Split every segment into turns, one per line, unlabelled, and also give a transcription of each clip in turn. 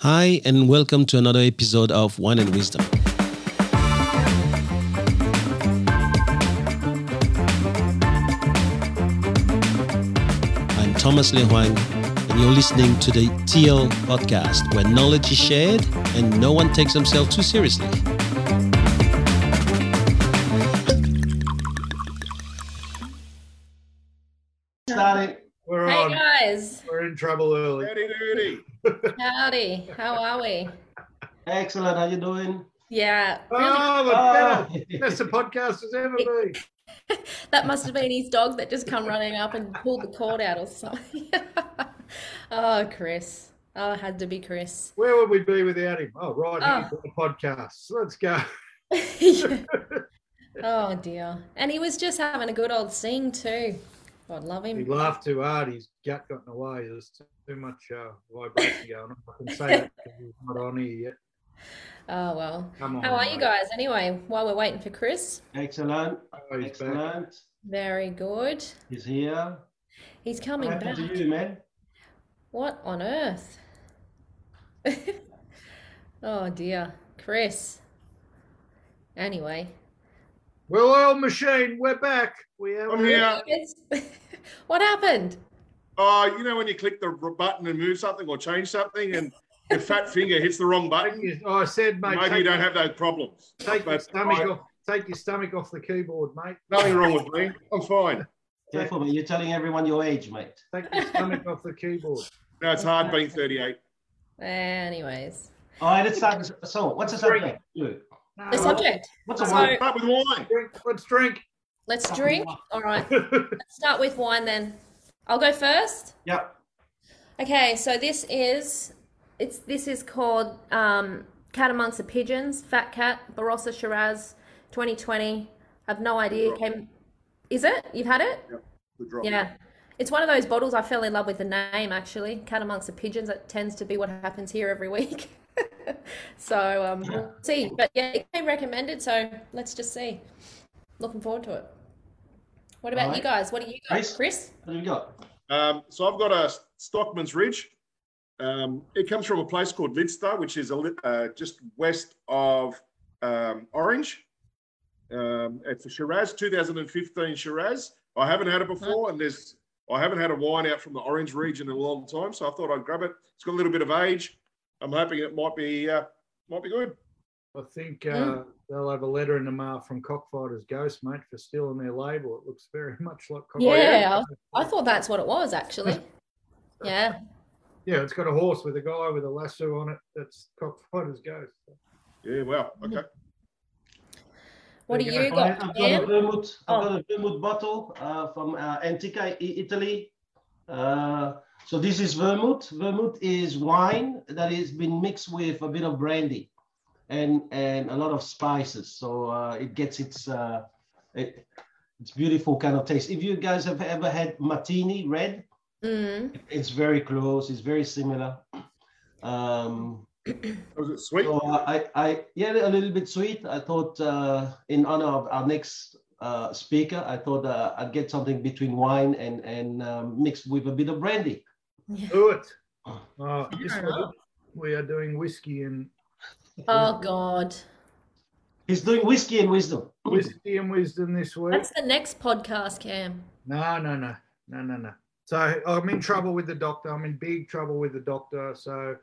Hi, and welcome to another episode of Wine and Wisdom. I'm Thomas Le Huang, and you're listening to the TL podcast, where knowledge is shared and no one takes themselves too seriously.
Starting.
We're
guys,
We're in trouble early.
Howdy doody.
howdy. How are we?
Excellent. How you doing?
Yeah, really,
Oh, look
Oh.
better. That's the podcast as ever be.
that must have been his dog that just come running up and pulled the cord out or something. oh, Chris. Oh, it had to be Chris.
Where would we be without him? Oh, right
Oh.
here the podcast. Let's go.
oh dear. And he was just having a good old sing too. God love him.
He laughed too hard. His gut got in the way. There's too much uh, vibration going on. I can say that because he's not on here yet.
Oh well.
Come on.
How are you guys anyway? While we're waiting for Chris.
Excellent.
Oh, he's back.
Excellent.
Very good.
He's here.
He's
What
coming
happened
back.
to you, man?
What on earth? oh dear. Chris. Anyway.
Well, oil machine, we're back. We have
I'm here.
Yes. what happened?
Oh, you know when you click the button and move something or change something and your fat finger hits the wrong button?
oh, I said, mate.
Maybe you don't have those problems.
take your stomach
I-
off. Take your stomach off the keyboard, mate.
Nothing wrong with me. I'm fine.
Careful, mate. You're telling everyone your age, mate.
Take your stomach off the keyboard.
No, it's hard being 38.
Anyways.
All right, let's start. this- So, what's the subject? Good.
No,
The subject.
What's the
So-
wine?
Start with wine.
drink. Let's drink.
Let's drink. All right. Let's start with wine then. I'll go first.
Yep.
Okay, so this is it's this is called um, Cat Amongst the Pigeons, Fat Cat, Barossa Shiraz, 2020. I've no idea. Came, is it? You've had it?
Good drop.
Yeah. It's one of those bottles I fell in love with the name actually. Cat Amongst the Pigeons. That tends to be what happens here every week. so um, we'll see. But yeah, it came recommended, so let's just see. Looking forward to it. What about
Alright.
you guys? What do you got?
Chris?
Chris?
What do you got?
Um, so I've got a Stockman's Ridge. Um, it comes from a place called Lidster, which is a, li- uh, just west of um, Orange. Um, it's a Shiraz, 2015 Shiraz. I haven't had it before, and there's I haven't had a wine out from the Orange region in a long time, so I thought I'd grab it. It's got a little bit of age. I'm hoping it might be uh, might be good.
I think uh, they'll have a letter in the mail from Cockfighter's Ghost, mate, for stealing their label. It looks very much like Cockfighter's
Yeah, I thought that's what it was actually. Yeah.
Yeah, it's got a horse with a guy with a lasso on it. That's Cockfighter's Ghost.
Yeah, well, okay.
What do
There you
you
go.
All right,
got,
I've got a
Dan?
vermouth. I've
Oh.
got a vermouth bottle uh, from uh, Antica, Italy. Uh, so this is vermouth. Vermouth is wine that has been mixed with a bit of brandy and and a lot of spices. So uh, it gets its uh, it, it's beautiful kind of taste. If you guys have ever had Martini Red,
Mm.
it's very close. It's very similar. Um,
Was it sweet?
so uh, I, I, yeah, a little bit sweet. I thought, uh, in honor of our next uh, speaker, I thought uh, I'd get something between wine and and um, mixed with a bit of brandy.
Do it. Uh, this
Fair
one,
enough.
we are doing whiskey and
Oh God.
He's doing whiskey and wisdom.
whiskey and wisdom this week.
That's the next podcast, Cam.
No, no, no, no, no, no. So I'm in trouble with the doctor. I'm in big trouble with the doctor. So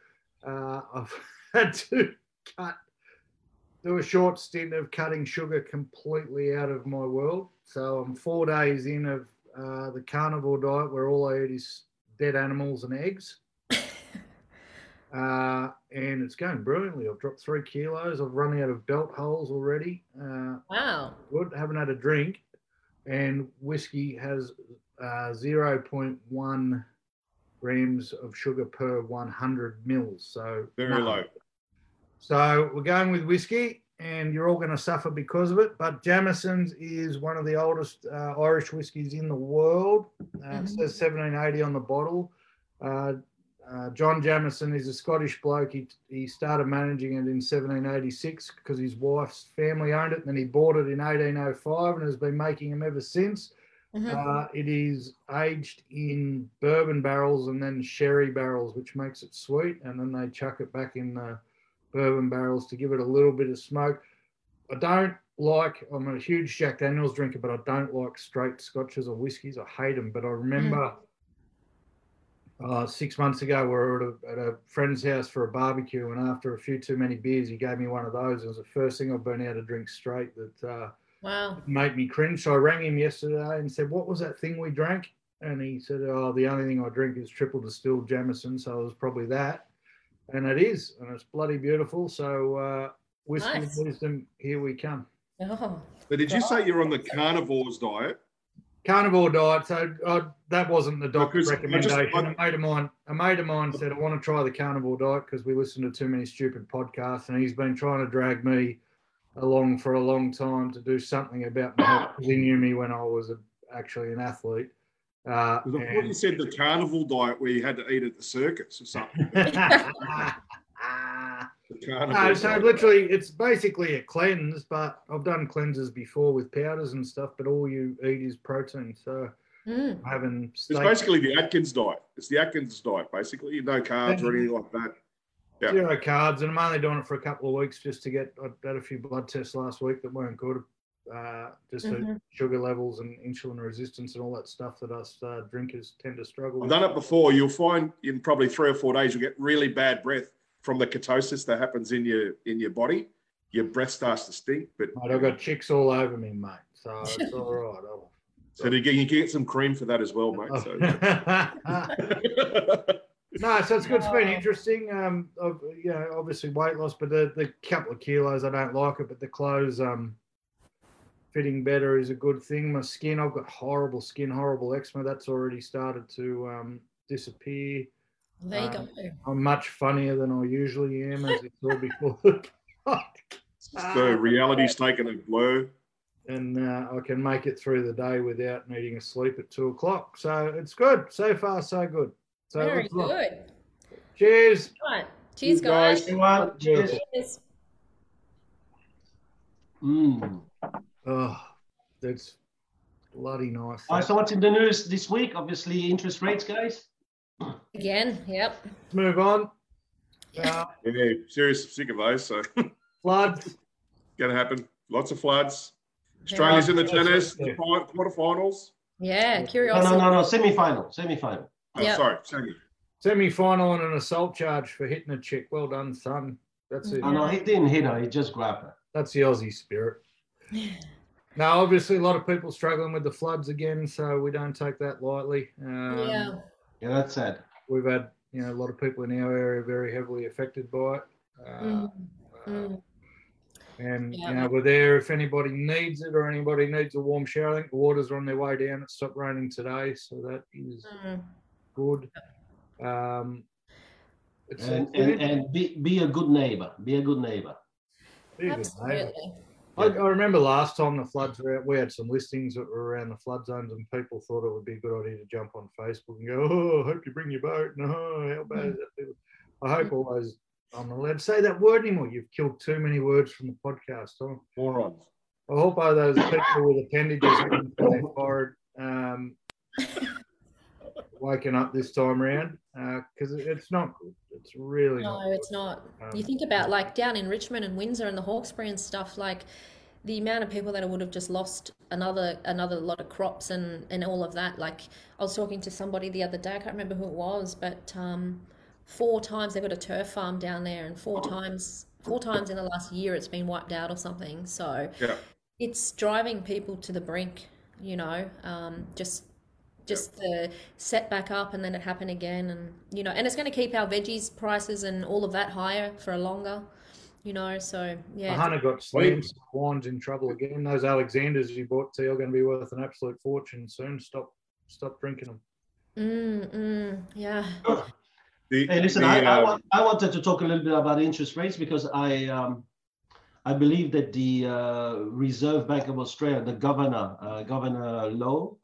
uh, I've had to cut, do a short stint of cutting sugar completely out of my world. So I'm four days in of uh, the carnivore diet where all I eat is dead animals and eggs. Uh, and it's going brilliantly. I've dropped three kilos. I've run out of belt holes already. Uh,
Wow.
good. Haven't had a drink, and whiskey has uh, 0.1 grams of sugar per 100 mils. So
Very
none.
low.
So we're going with whiskey, and you're all going to suffer because of it. But Jameson's is one of the oldest uh, Irish whiskies in the world. Uh, It
Mhm.
says 1780 on the bottle. Uh, uh, John Jamison is a Scottish bloke. He, he started managing it in 1786 because his wife's family owned it, and then he bought it in 1805 and has been making them ever since.
Mhm.
Uh, it is aged in bourbon barrels and then sherry barrels, which makes it sweet. And then they chuck it back in the bourbon barrels to give it a little bit of smoke. I don't like, I'm a huge Jack Daniels drinker, but I don't like straight scotches or whiskies. I hate them. But I remember uh, six months ago, we were at a, at a friend's house for a barbecue. And after a few too many beers, he gave me one of those. It was the first thing I've been able to drink straight that. Uh,
Wow.
made me cringe. So I rang him yesterday and said, "What was that thing we drank?" And he said, "Oh, the only thing I drink is triple distilled Jameson, so it was probably that." And it is, and it's bloody beautiful. So uh, whiskey
Nice.
wisdom, here we come.
Oh.
But did you say you're on the carnivore's diet?
Carnivore diet. So uh, that wasn't the doctor's
Because I just-
recommendation. a mate of mine, a mate of mine said, "I want to try the carnivore diet because we listen to too many stupid podcasts," and he's been trying to drag me along for a long time to do something about my health 'cause he knew me when I was a, actually an athlete. Uh,
'Cause I thought
and-
you said the carnival diet where you had to eat at the circus or something.
No, so
diet.
literally, it's basically a cleanse, but I've done cleanses before with powders and stuff, but all you eat is protein. So
Mm.
I'm having
It's basically the Atkins diet. It's the Atkins diet, basically. No carbs or anything like that. yeah.
zero carbs, and I'm only doing it for a couple of weeks just to get. I had a few blood tests last week that weren't good, uh, just for
Mhm.
sugar levels and insulin resistance and all that stuff that us uh, drinkers tend to struggle
I've
with.
done it before. You'll find in probably three or four days you'll get really bad breath from the ketosis that happens in your in your body. Your breath starts to stink, but
Mate, I've got chicks all over me, mate. So it's all right. I'll-
so you get, you get some cream for that as well, mate. So.
no, so it's good. It's been
Oh.
interesting. Um, you know, obviously weight loss, but the, the couple of kilos, I don't like it. But the clothes, um, fitting better is a good thing. My skin, I've got horrible skin, horrible eczema. That's already started to um, disappear.
There you
Um,
go.
I'm much funnier than I usually am, as you saw before. the podcast.
the reality's taken a blow.
and uh, I can make it through the day without needing a sleep at two o'clock. So it's good. So far, so good. So
Very
let's look.
good.
Cheers.
Right. Cheers,
Cheers, guys.
guys.
Cheers.
Cheers.
Mm.
Oh, that's bloody nice.
All right, so what's in the news this week? Obviously, interest rates, guys.
Again. Yep.
Let's move on. Uh,
Yeah, serious sick of those. So
floods.
gonna happen. Lots of floods. Australia's in the tennis, the fi- quarterfinals.
Yeah.
No,
Curiosity.
no, no, no. Semi-final. Semi-final.
Oh,
Yeah.
sorry, Sammy.
Semi-final and an assault charge for hitting a chick. Well done, son. That's it.
Oh, no, he didn't hit her. He just grabbed her.
That's the Aussie spirit. Now, obviously, a lot of people struggling with the floods again, so we don't take that lightly. Um,
Yeah.
Yeah, that's sad.
We've had, you know, a lot of people in our area very heavily affected by it. Uh,
Mm,
uh,
mm.
And
Yeah.
you know, we're there if anybody needs it or anybody needs a warm shower. I think the waters are on their way down. It stopped raining today, so that is
Mm.
good. Um, it's
And, and, and be, be a good neighbor. Be a good neighbor.
big, mate.
Absolutely.
I, I remember last time the floods were out, we had some listings that were around the flood zones, and people thought it would be a good idea to jump on Facebook and go, "Oh, I hope you bring your boat." No, how bad is that? I hope all those. I'm not allowed to say that word anymore. You've killed too many words from the podcast. Tom.
Morons.
I hope all those people with appendages on um, waking up this time around because it's not good. It's really
No,
not.
it's not.
Um,
You think about like down in Richmond and Windsor and the Hawkesbury and stuff, like the amount of people that would have just lost another another lot of crops and and all of that. Like I was talking to somebody the other day, I can't remember who it was, but um, four times they've got a turf farm down there, and four times four times in the last year it's been wiped out or something. So
Yeah.
it's driving people to the brink, you know, um, just just the set back up and then it happened again and you know and it's going to keep our veggies prices and all of that higher for a longer you know so yeah
hunter got slammed. Wine's in trouble again. Those Alexanders you bought to are going to be worth an absolute fortune soon. Stop, stop drinking them.
mm, mm, yeah
The,
Hey, listen,
the,
I, I,
uh,
want, I wanted to talk a little bit about interest rates because I um, I believe that the uh, Reserve Bank of Australia, the governor, uh, Governor Lowe,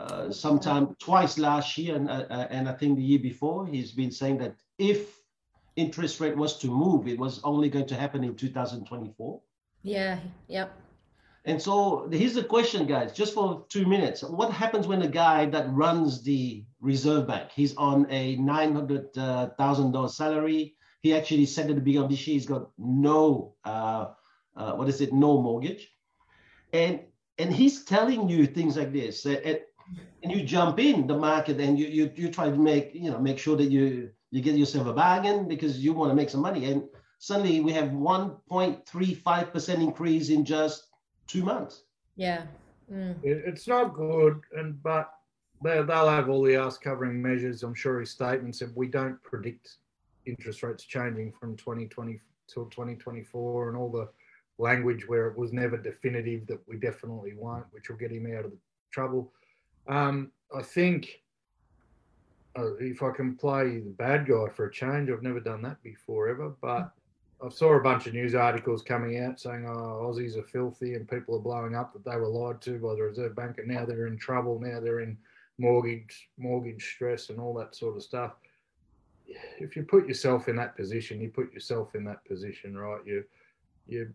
uh, sometime twice last year and, uh, uh, and I think the year before, he's been saying that if interest rate was to move, it was only going to happen in 2024.
yeah yep
And so here's the question, guys, just for two minutes. What happens when the guy that runs the Reserve Bank, he's on a $900,000 salary. He actually said at the beginning of this year, he's got no, uh, uh, what is it, no mortgage. And and he's telling you things like this. And you jump in the market and you, you, you try to make, you know, make sure that you, you get yourself a bargain because you want to make some money. And suddenly we have 1.35% increase in just two months.
Yeah. Mm.
It, it's not good, and but they, they'll have all the ass covering measures. I'm sure his statement said we don't predict interest rates changing from 2020 till 2024 and all the language where it was never definitive that we definitely won't, which will get him out of the trouble. Um, I think uh, if I can play the bad guy for a change, I've never done that before ever, but I saw a bunch of news articles coming out saying, oh, Aussies are filthy and people are blowing up that they were lied to by the Reserve Bank and now they're in trouble. Now they're in mortgage, mortgage stress and all that sort of stuff. If you put yourself in that position, you put yourself in that position, right? You, you,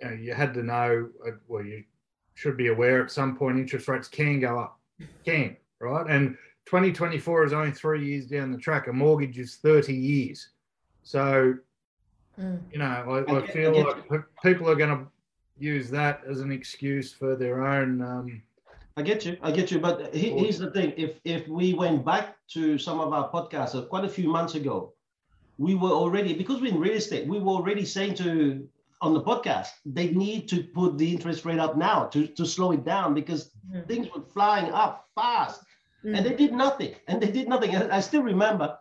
you, know, you had to know, uh, well, you should be aware at some point interest rates can go up, can, right? And 2024 is only three years down the track. A mortgage is 30 years. So Mm. You know, I, I, I feel like you. people are going to use that as an excuse for their own. Um,
I get you. I get you. But he, here's the thing: if if we went back to some of our podcasts uh, quite a few months ago, we were already because we're in real estate, we were already saying to on the podcast they need to put the interest rate up now to to slow it down because mm. things were flying up fast, mm. and they did nothing. And they did nothing. I still remember.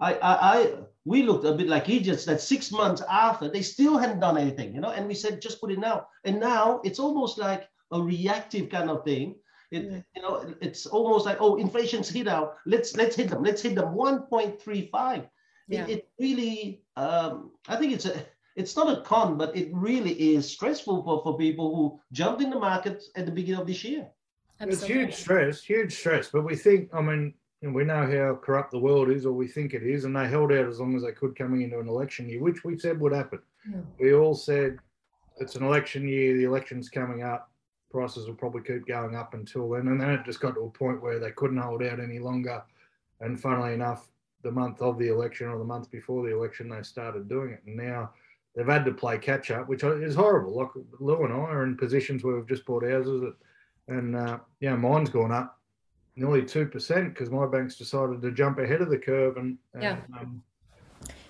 I, I, I we looked a bit like idiots that six months after they still hadn't done anything, you know, and we said, just put it now. And now it's almost like a reactive kind of thing. It, you know, it's almost like, oh, inflation's hit out. Let's let's hit them. Let's hit them 1.35. Yeah. It, it really, um, I think it's a, it's not a con, but it really is stressful for, for people who jumped in the market at the beginning of this year.
Absolutely. It's huge stress, huge stress. But we think, I mean, and we know how corrupt the world is, or we think it is, and they held out as long as they could coming into an election year, which we said would happen. Yeah. We all said it's an election year, the election's coming up, prices will probably keep going up until then. And then it just got to a point where they couldn't hold out any longer. And funnily enough, the month of the election or the month before the election, they started doing it. And now they've had to play catch up, which is horrible. Like Lou and I are in positions where we've just bought houses, and uh, yeah, mine's gone up nearly two percent because my bank's decided to jump ahead of the curve and, and
yeah. Um,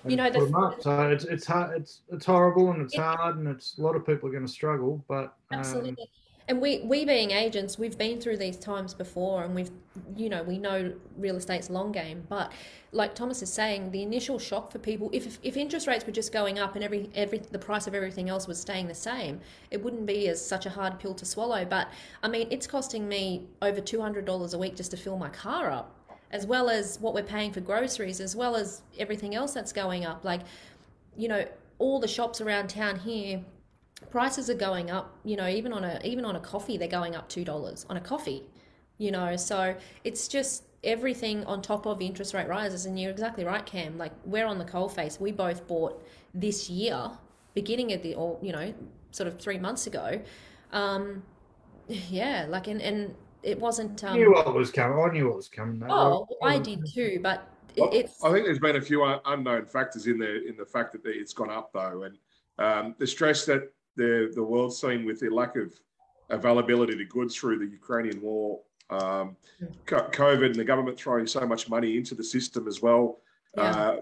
you know,
the, so it's it's hard, it's it's horrible and it's it, hard and it's a lot of people are going to struggle, but
um, absolutely and we we being agents we've been through these times before and we've you know we know real estate's long game but like thomas is saying the initial shock for people if if interest rates were just going up and every every the price of everything else was staying the same it wouldn't be as such a hard pill to swallow. But i mean it's costing me over $200 a week just to fill my car up as well as what we're paying for groceries as well as everything else that's going up. Like you know all the shops around town here prices are going up you know even on a even on a coffee they're going up two dollars on a coffee you know? So it's just everything on top of interest rate rises. And you're exactly right cam. Like we're on the coal face. We both bought this year beginning of the or you know sort of three months ago. Um yeah like and and it wasn't um,
I knew what was coming. I knew what was coming
oh i did too but well, it's
i think there's been a few unknown factors in there in the fact that it's gone up though. And um, the stress that the the world scene with the lack of availability to goods through the Ukrainian war, um, COVID, and the government throwing so much money into the system as well. Yeah. Uh,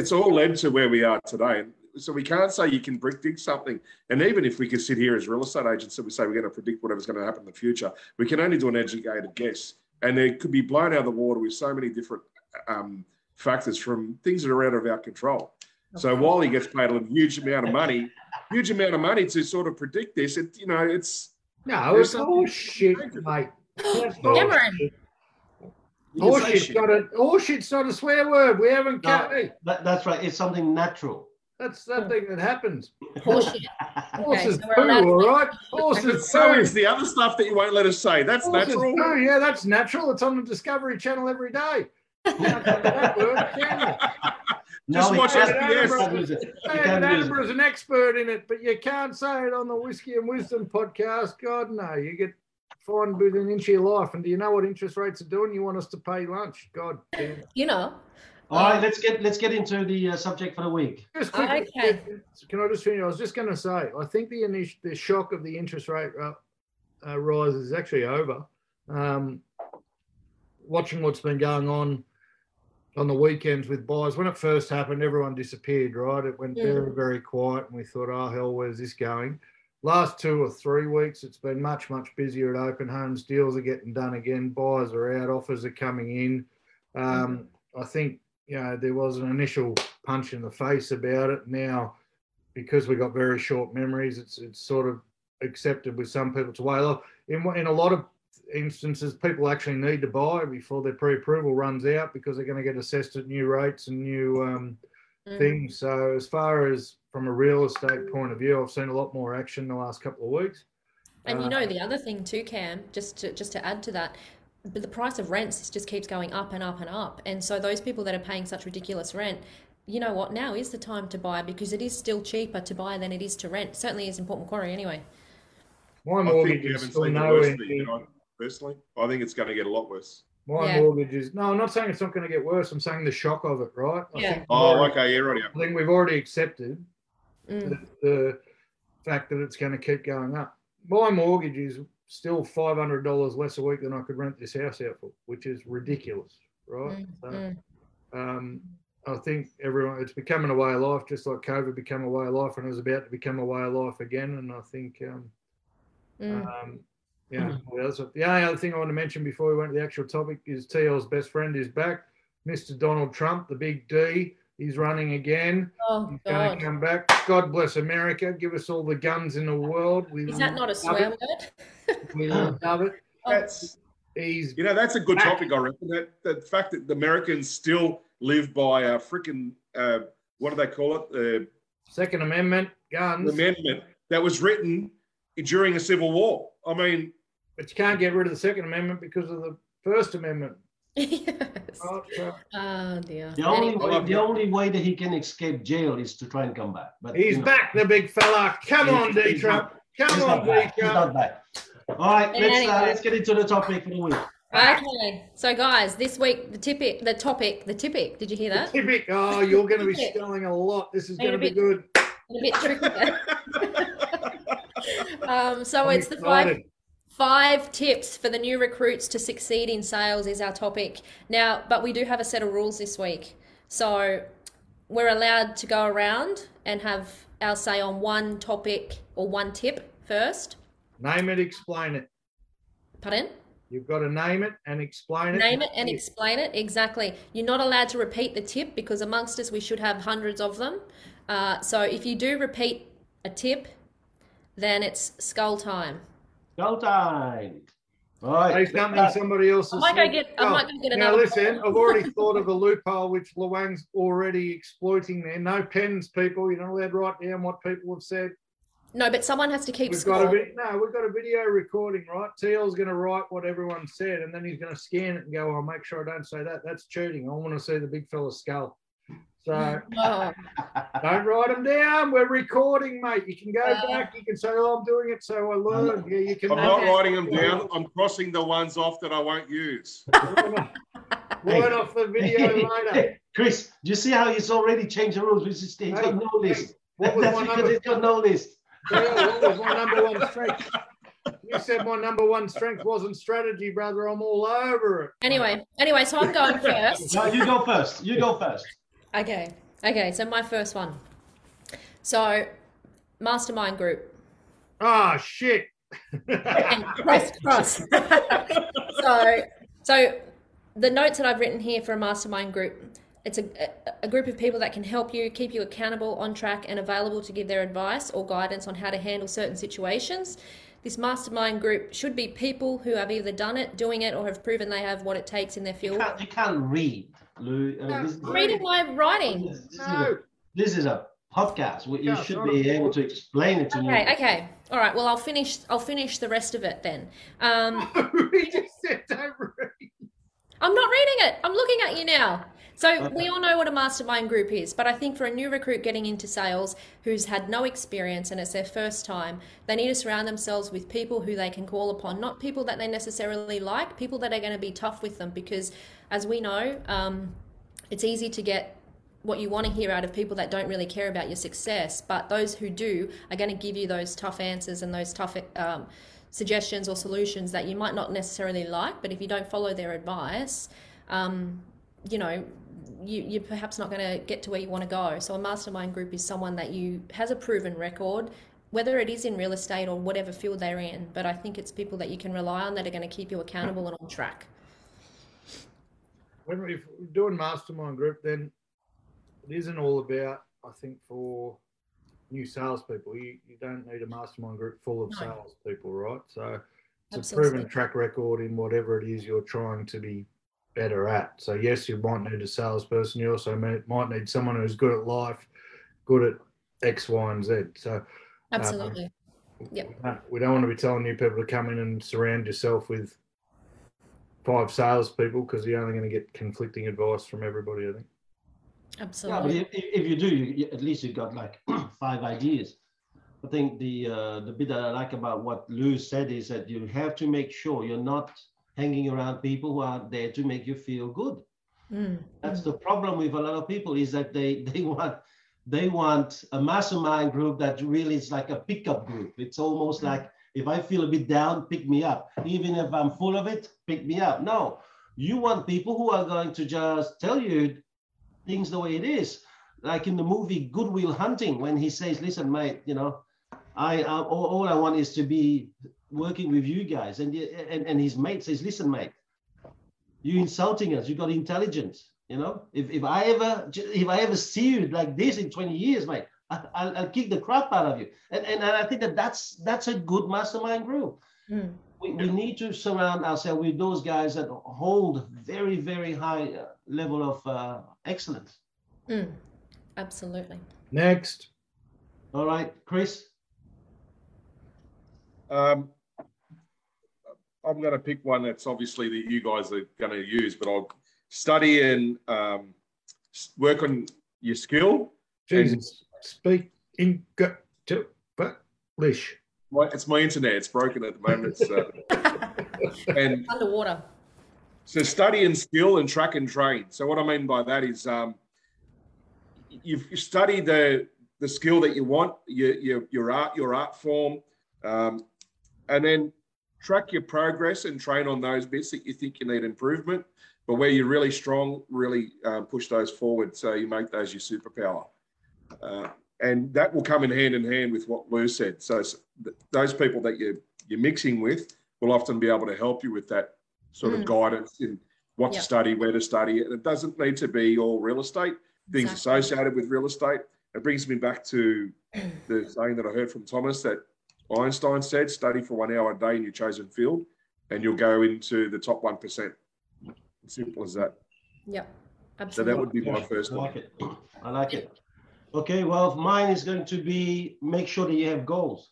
it's all led to where we are today. So we can't say you can predict something. And even if we can sit here as real estate agents and we say we're going to predict whatever's going to happen in the future, we can only do an educated guess. And it could be blown out of the water with so many different um, factors from things that are out of our control. So while he gets paid a huge amount of money, huge amount of money to sort of predict this, it you know it's
no, it's all shit, mate. Cameron. Horseshit's not a horseshit's not a swear word. We haven't no,
that, that's right. It's something natural.
That's something that happens.
Horseshit.
Horses okay, so poo, all right. Horses
so is the other stuff that you won't let us say. That's Horses natural.
Poo, yeah, that's natural. It's on the Discovery Channel every day.
Just
we
watch
can't-
SBS.
we can't it. We
David
can't use it.
Attenborough's an expert in it, but you can't say it on the Whiskey and Wisdom podcast. God, no. You get fined within an inch of your life. And do you know what interest rates are doing? You want us to pay lunch. God damn.
You know.
All right, let's get let's get into the uh, subject for the week.
Just quickly,
Okay.
can I just finish? I was just going to say, I think the initial, the shock of the interest rate uh, uh, rise is actually over. Um, watching what's been going on on the weekends with buyers, when it first happened, everyone disappeared, right? It went
Mm.
very, very quiet, and we thought, oh hell, where's this going? Last two or three weeks, it's been much, much busier at open homes. Deals are getting done again. Buyers are out. Offers are coming in. Um, I think you know there was an initial punch in the face about it. Now, because we've got very short memories, it's it's sort of accepted with some people to wait off. In in a lot of instances, people actually need to buy before their pre-approval runs out because they're going to get assessed at new rates and new um,
Mm.
things. So as far as from a real estate point of view, I've seen a lot more action the last couple of weeks.
And you
Uh,
know the other thing too, Cam, just to just to add to that, but the price of rents just keeps going up and up and up. And so those people that are paying such ridiculous rent, you know what, now is the time to buy because it is still cheaper to buy than it is to rent. Certainly is in Port Macquarie anyway.
My
I
mortgage is still
seen the
nowhere
worst of it
near.
yet, I- personally. I think it's going to get a lot worse.
My
Yeah.
mortgage is no. I'm not saying it's not going to get worse. I'm saying the shock of it, right? I
Yeah.
think we've
Oh,
already-
okay, yeah, right.
I think we've already accepted
Mm.
the, the fact that it's going to keep going up. My mortgage is still five hundred dollars less a week than I could rent this house out for, which is ridiculous, right?
Mm,
So,
mm.
um, I think everyone it's becoming a way of life, just like COVID became a way of life, and it was about to become a way of life again. And I think, um,
Mm.
um, yeah, the, other, the only other thing I want to mention before we went to the actual topic is TL's best friend is back, Mr. Donald Trump, the big D. He's running again.
Oh
He's going
God,
to come back. God bless America. Give us all the guns in the world. We
is that not a
love
swear
it.
word?
We love it.
That's
He's
you know that's a good
Back.
topic. I reckon that the fact that the Americans still live by a freaking uh, what do they call it? The
Second Amendment guns,
amendment that was written during a civil war. I mean,
but you can't get rid of the Second Amendment because of the First Amendment.
yes.
Right? So
Oh dear.
The only
Anyway,
way, the only way that he can escape jail is to try and come back. But
he's
you know,
back, the big fella. Come
He's-
on, D Trump. Come
He's
on,
not
D Trump.
not back. All right, let's uh, let's get into the topic for the week.
Okay, so guys, this week the topic, the topic, the topic. Did you hear that?
Typic. Oh, you're going to be spelling a lot. This is going to be good.
A bit tricky. um, so
I'm
it's the five
excited.
Five tips for the new recruits to succeed in sales is our topic now. But we do have a set of rules this week, so we're allowed to go around and have our say on one topic or one tip first.
Name it, explain it.
Pardon?
You've got to name it and explain it.
Name it and explain it exactly. You're not allowed to repeat the tip because amongst us we should have hundreds of them. Uh, so if you do repeat a tip, then it's skull time.
Go time. All
Say
right.
something somebody else
I
has
might go
said.
get. I
Oh,
might go get
Now
another.
listen, I've already thought of a loophole which Luang's already exploiting there. No pens, people. You're not allowed to write down what people have said.
No, but someone has to keep
We've
score.
got a vid- no, we've got a video recording, right? TL's going to write what everyone said, and then he's going to scan it and go, "I'll make sure I don't say that. That's cheating. I want to see the big fella's skull." So
Oh,
don't write them down. We're recording, mate. You can go
Uh,
back. You can say, "Oh, I'm doing it, so I learned." Yeah, you can.
I'm not writing them down. I'm crossing the ones off that I won't use.
Write off the video later.
Chris, do you see how he's already changed the rules? He's, he's got no list.
What was
That's
my
because
number?
he's got no list.
Yeah, what was my number one strength? You said my number one strength wasn't strategy, brother. I'm all over it.
anyway, anyway, so I'm going first.
No, you go first. You go first.
Okay, okay. So my first one. So, mastermind group.
Ah, shit.
and cross cross. so so the notes that I've written here for a mastermind group, it's a, a, a group of people that can help you, keep you accountable, on track, and available to give their advice or guidance on how to handle certain situations. This mastermind group should be people who have either done it, doing it, or have proven they have what it takes in their
You
field.
can't, you can't read, Lou. Uh,
No.
this,
reading my writing.
this, this is a, this is a podcast. You
Yeah,
should be able to explain it to me.
Okay, okay, all right. Well, I'll finish. I'll finish the rest of it then. Um,
he just said don't read.
I'm not reading it. I'm looking at you now. So we all know what a mastermind group is, but I think for a new recruit getting into sales who's had no experience and it's their first time, they need to surround themselves with people who they can call upon, not people that they necessarily like, people that are going to be tough with them. Because as we know, um, it's easy to get what you want to hear out of people that don't really care about your success, but those who do are going to give you those tough answers and those tough um, suggestions or solutions that you might not necessarily like. But if you don't follow their advice, um, you know, you, you're perhaps not going to get to where you want to go. So a mastermind group is someone that you has a proven record, whether it is in real estate or whatever field they're in. But I think it's people that you can rely on that are going to keep you accountable and on track.
When we're doing mastermind group, then it isn't all about. I think for new salespeople, you, you don't need a mastermind group full of
No.
salespeople, right? So it's
Absolutely.
a proven track record in whatever it is you're trying to be better at. So yes, you might need a salesperson. You also might need someone who's good at life, good at X, Y, and Z. So um,
Absolutely.
we don't- we don't want to be telling you people to come in and surround yourself with five salespeople because you're only going to get conflicting advice from everybody. I think.
Yeah, but
Absolutely.
if, if if you do, you, you- at least you've got like five ideas. I think the uh, the bit that I like about what Lou said is that you have to make sure you're not hanging around people who are there to make you feel good.
Mm,
That's
mm.
the problem with a lot of people is that they they want they want a mastermind group that really is like a pickup group. It's almost
Mm.
like if I feel a bit down, pick me up. Even if I'm full of it, pick me up. No, you want people who are going to just tell you things the way it is. Like in the movie Good Will Hunting, when he says, "Listen, mate, you know, I all, all I want is to be working with you guys," and and and his mate says, "Listen, mate, you're insulting us. You got intelligence. You know, if, if I ever if I ever see you like this in 20 years, mate, I'll, I'll kick the crap out of you. And, and I think that that's that's a good mastermind group.
Mm.
We, we need to surround ourselves with those guys that hold very very high uh, level of uh, excellence.
Mm. Absolutely.
Next,
All right, Chris.
Um, I'm going to pick one that's obviously that you guys are going to use, but I'll study and um, work on your skill.
Jesus, speak in to but Lish.
My, it's my internet; it's broken at the moment. It's, uh, and
Underwater.
so study and skill and track and train. So what I mean by that is um, you've you study the the skill that you want, your your, your art your art form, um, and then track your progress and train on those bits that you think you need improvement. But where you're really strong, really um, push those forward so you make those your superpower. Uh, and that will come in hand in hand with what Lou said. So those people that you're, you're mixing with will often be able to help you with that sort of
Mm.
guidance in what
Yeah.
to study, where to study. And it doesn't need to be all real estate, things
Exactly.
associated with real estate. It brings me back to the saying that I heard from Thomas that Einstein said, study for one hour a day in your chosen field, and you'll go into the top 1%. Simple as that.
Yep. Absolutely.
So that would be my
I
first one.
like it. I like it. Okay, well, mine is going to be make sure that you have goals.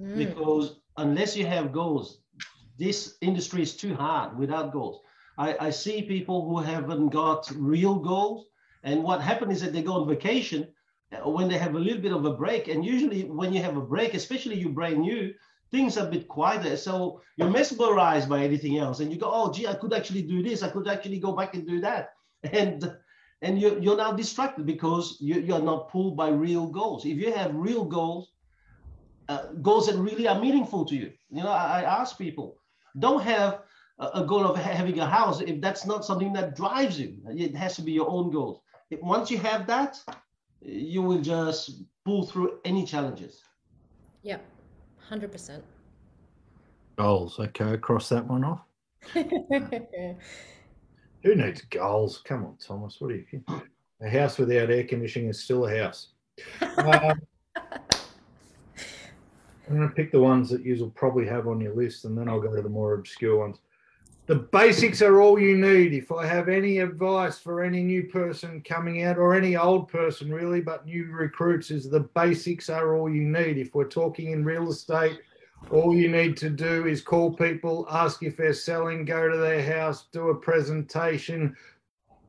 Mm.
because unless you have goals, this industry is too hard without goals. I, I see people who haven't got real goals, and what happens is that they go on vacation uh, when they have a little bit of a break. And usually, when you have a break, especially you're brand new, things are a bit quieter. So you're mesmerized by anything else, and you go, "Oh, gee, I could actually do this. I could actually go back and do that," and and you're, you're now distracted because you, you're not pulled by real goals. If you have real goals, uh, goals that really are meaningful to you. You know, I, I ask people, don't have a, a goal of ha- having a house if that's not something that drives you. It has to be your own goals. If, once you have that, you will just pull through any challenges.
Yep. Hundred percent.
Goals. Okay, cross that one off. Who needs goals? Come on, Thomas. What are you? A house without air conditioning is still a house. Um, I'm going to pick the ones that you will probably have on your list, and then I'll go to the more obscure ones. The basics are all you need. If I have any advice for any new person coming out, or any old person really, but new recruits, is the basics are all you need. If we're talking in real estate, all you need to do is call people, ask if they're selling, go to their house, do a presentation,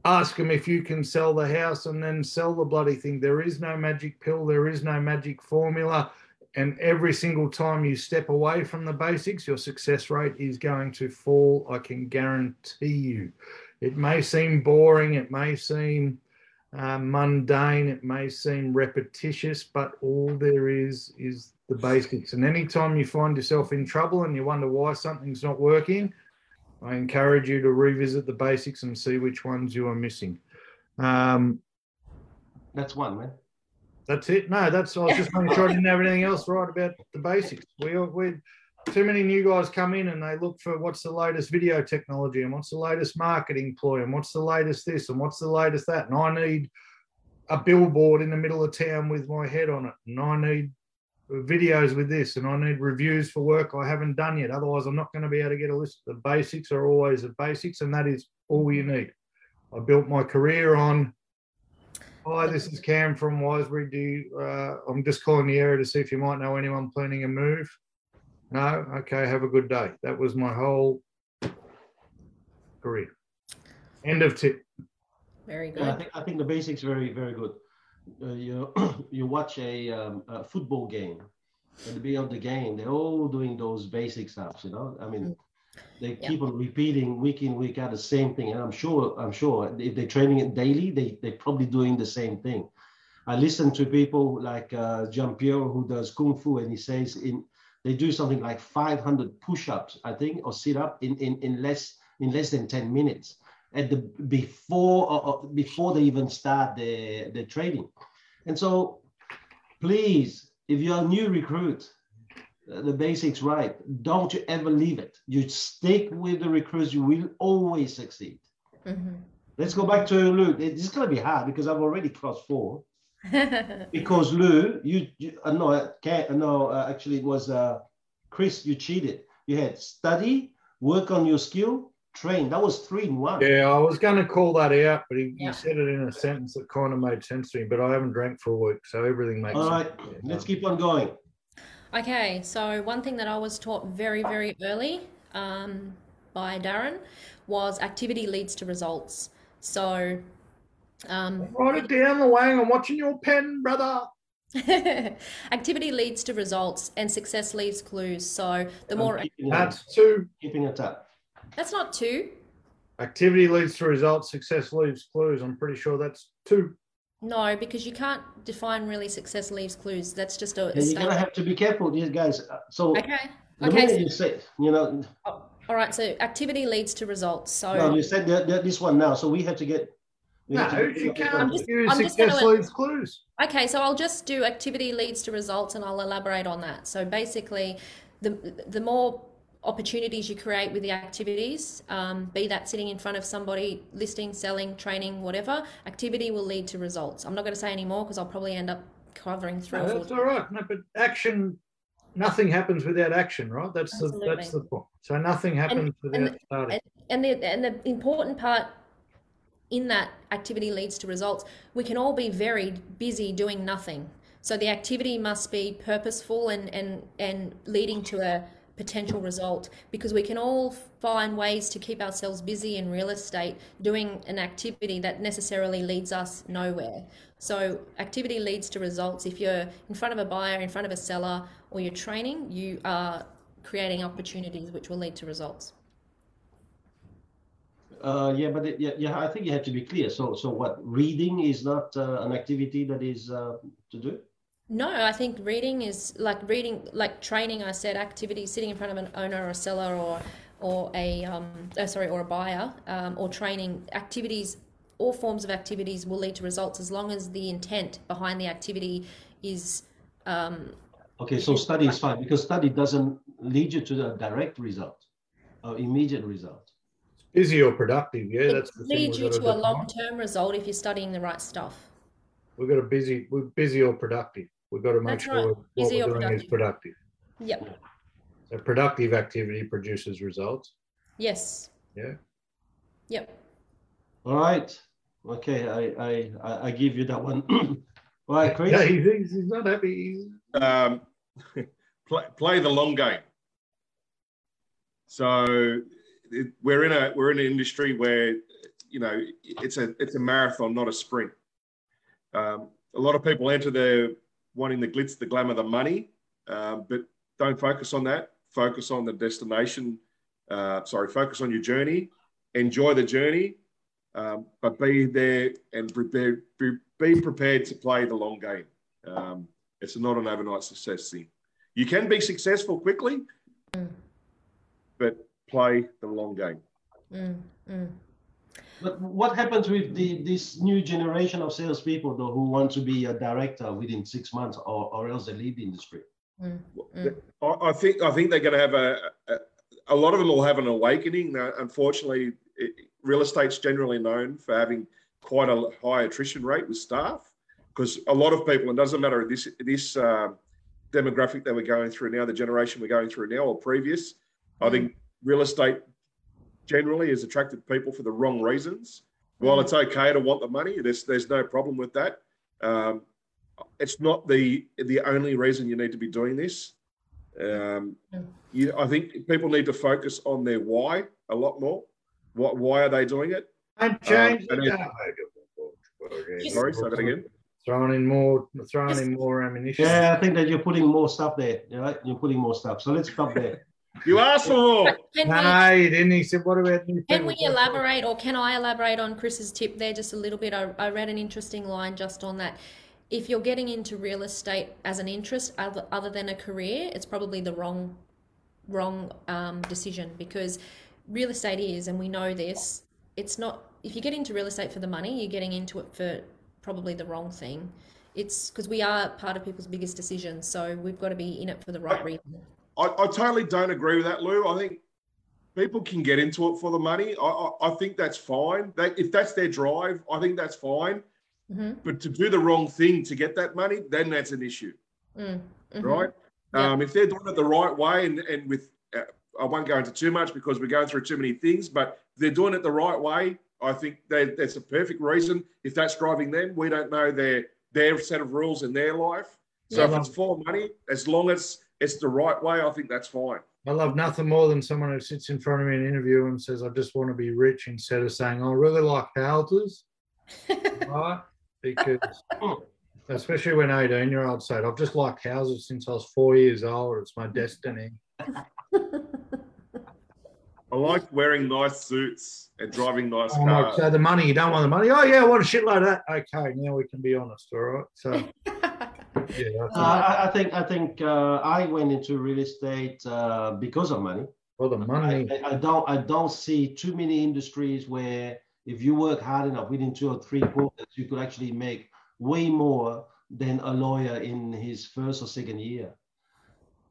ask them if you can sell the house and then sell the bloody thing. There is no magic pill, there is no magic formula. And every single time you step away from the basics, your success rate is going to fall. I can guarantee you. It may seem boring, it may seem uh, mundane, it may seem repetitious, but all there is is the basics. And anytime you find yourself in trouble and you wonder why something's not working, I encourage you to revisit the basics and see which ones you are missing. Um,
That's one, man.
that's it. No, that's I was just making sure I didn't have anything else right about the basics. We we too many new guys come in and they look for what's the latest video technology and what's the latest marketing ploy and what's the latest this and what's the latest that. And I need a billboard in the middle of town with my head on it. And I need videos with this and I need reviews for work I haven't done yet. Otherwise, I'm not going to be able to get a list. The basics are always the basics, and that is all you need. I built my career on. Hi, this is Cam from Wisebury. Do you, uh, I'm just calling the area to see if you might know anyone planning a move. No, okay, have a good day. That was my whole career. End of tip.
Very
Yeah, I
good.
think I think the basics very very good. Uh, you you watch a, um, a football game, at the beginning of the game, they're all doing those basic stuff. You know, I mean, they
Yeah.
keep on repeating week in week out the same thing, and I'm sure I'm sure if they're training it daily, they they're probably doing the same thing. I listen to people like uh, Giampiero who does kung fu, and he says in they do something like 500 push-ups, I think, or sit-up in, in in less in less than 10 minutes at the before uh, uh, before they even start the the training. And so please if you're a new recruit uh, the basics right don't you ever leave it. You stick with the recruits you will always succeed.
Mhm.
let's go back to lou it's going to be hard because i've already crossed four because lou you, you uh, no uh, can't, no uh, actually it was uh chris you cheated you had study work on your skill train that was three in one
Yeah, I was going to call that out, but he,
Yeah.
he said it in a sentence that kind of made sense to me. But I haven't drank for a week, so everything makes
All
sense.
right, let's keep on going.
Okay, so one thing that I was taught very, very early um, by Darren was activity leads to results. So, um,
Write it down, the Wang. I'm watching your pen, brother.
activity leads to results and success leaves clues. So, the
I'm
more
keeping,
That's two.
keeping it up.
that's not two.
Activity leads to results. Success leaves clues. I'm pretty sure that's two.
No, because you can't define really success leaves clues. That's just a
And you're gonna have to be careful, these guys. Uh, So
Okay. Okay. So,
you say, you know,
oh, all right. So activity leads to results. So
no, you said that, that this one now, so we have to get. We
No,
to
you can't
just-
use
I'm just
success
gonna-
leaves clues.
Okay, so I'll just do activity leads to results and I'll elaborate on that. So basically, the, the more opportunities you create with the activities, um, be that sitting in front of somebody, listing, selling, training, whatever, activity will lead to results. I'm not going to say any more because I'll probably end up covering three
No,
or
that's
four.
all right. No, but action. Nothing happens without action, right? That's the that's the point. So nothing happens without starting.
And the and the important part in that activity leads to results. We can all be very busy doing nothing. So the activity must be purposeful and and and leading to a potential result because we can all find ways to keep ourselves busy in real estate doing an activity that necessarily leads us nowhere. So activity leads to results. If you're in front of a buyer, in front of a seller, or you're training, you are creating opportunities which will lead to results.
Uh, yeah, but it, yeah, yeah, I think you have to be clear. So, so what? Reading is not uh, an activity that is uh, to do.
No, I think reading is like reading, like training. I said activity, sitting in front of an owner or a seller or or a um, oh, sorry, or a buyer, um, or training activities. All forms of activities will lead to results as long as the intent behind the activity is um,
Okay, so study is fine because study doesn't lead you to a direct result, or immediate result.
Busy or productive? Yeah,
it
that's the thing.
leads
we've
you to a long-term result if you're studying the right stuff.
We've got a busy. We're busy or productive. We've got to make
That's
sure
right.
what we're
or
doing is productive.
Yep.
So productive activity produces results.
Yes.
Yeah.
Yep.
All right. Okay, I I I, I give you that one. All right, Chris.
Yeah, he's, he's, he's not happy.
Um, play, play the long game. So it, we're in a we're in an industry where you know, it's a it's a marathon, not a sprint. Um, a lot of people enter there wanting the glitz, the glamour, the money, um, but don't focus on that. Focus on the destination. Uh, sorry, focus on your journey. Enjoy the journey, um, but be there and prepare, be, be prepared to play the long game. Um, it's not an overnight success thing. You can be successful quickly,
Mm.
but play the long game.
Mm, mm.
But what happens with the this new generation of salespeople though who want to be a director within six months or, or else they leave the industry?
Mm. Mm.
I, I think I think they're going to have a, a a lot of them will have an awakening. Now, unfortunately, it, real estate's generally known for having quite a high attrition rate with staff because a lot of people, it doesn't matter this this uh, demographic that we're going through now, the generation we're going through now or previous. I think real estate generally has attracted people for the wrong reasons. While it's okay to want the money, there's there's no problem with that. Um, it's not the the only reason you need to be doing this. Um, you, I think people need to focus on their why a lot more. What why are they doing it?
And change
and
the
it-
game.
Sorry, say that again.
Throwing in more, throwing in more ammunition.
Yeah, I think that you're putting more stuff there. Right? You're putting more stuff. So let's stop there.
You asked for more.
Can we,
No, you didn't. He said, "What about new
Can we elaborate, or can I elaborate on Chris's tip there just a little bit? I, I read an interesting line just on that. If you're getting into real estate as an interest other, other than a career, it's probably the wrong wrong um, decision because real estate is, and we know this. It's not. If you get into real estate for the money, you're getting into it for probably the wrong thing. It's because we are part of people's biggest decisions, so we've got to be in it for the right reason.
I, I totally don't agree with that, Lou. I think people can get into it for the money. I, I, I think that's fine. They, if that's their drive, I think that's fine.
hmm
But to do the wrong thing to get that money, then that's an issue,
Mm, mhm.
right?
Yeah.
Um, if they're doing it the right way and, and with, uh, I won't go into too much because we're going through too many things, but if they're doing it the right way, I think they, that's a perfect reason. If that's driving them, we don't know their their set of rules in their life. So
Yeah.
if it's for money, as long as it's the right way, I think that's fine.
I love nothing more than someone who sits in front of me in an interview and says, "I just want to be rich," instead of saying, "I really like houses." right? Because especially when 18 year olds say, I've just liked houses since I was four years old. It's my destiny.
I like wearing nice suits and driving nice
Oh my,
cars.
so the money, you don't want the money. Oh, yeah, I want a shitload of that. Okay, now we can be honest. All right. So, yeah,
Uh, I, I think I think uh, I went into real estate uh, because of money.
for the
I,
money.
I- I don't I don't see too many industries where if you work hard enough within two or three quarters, you could actually make way more than a lawyer in his first or second year.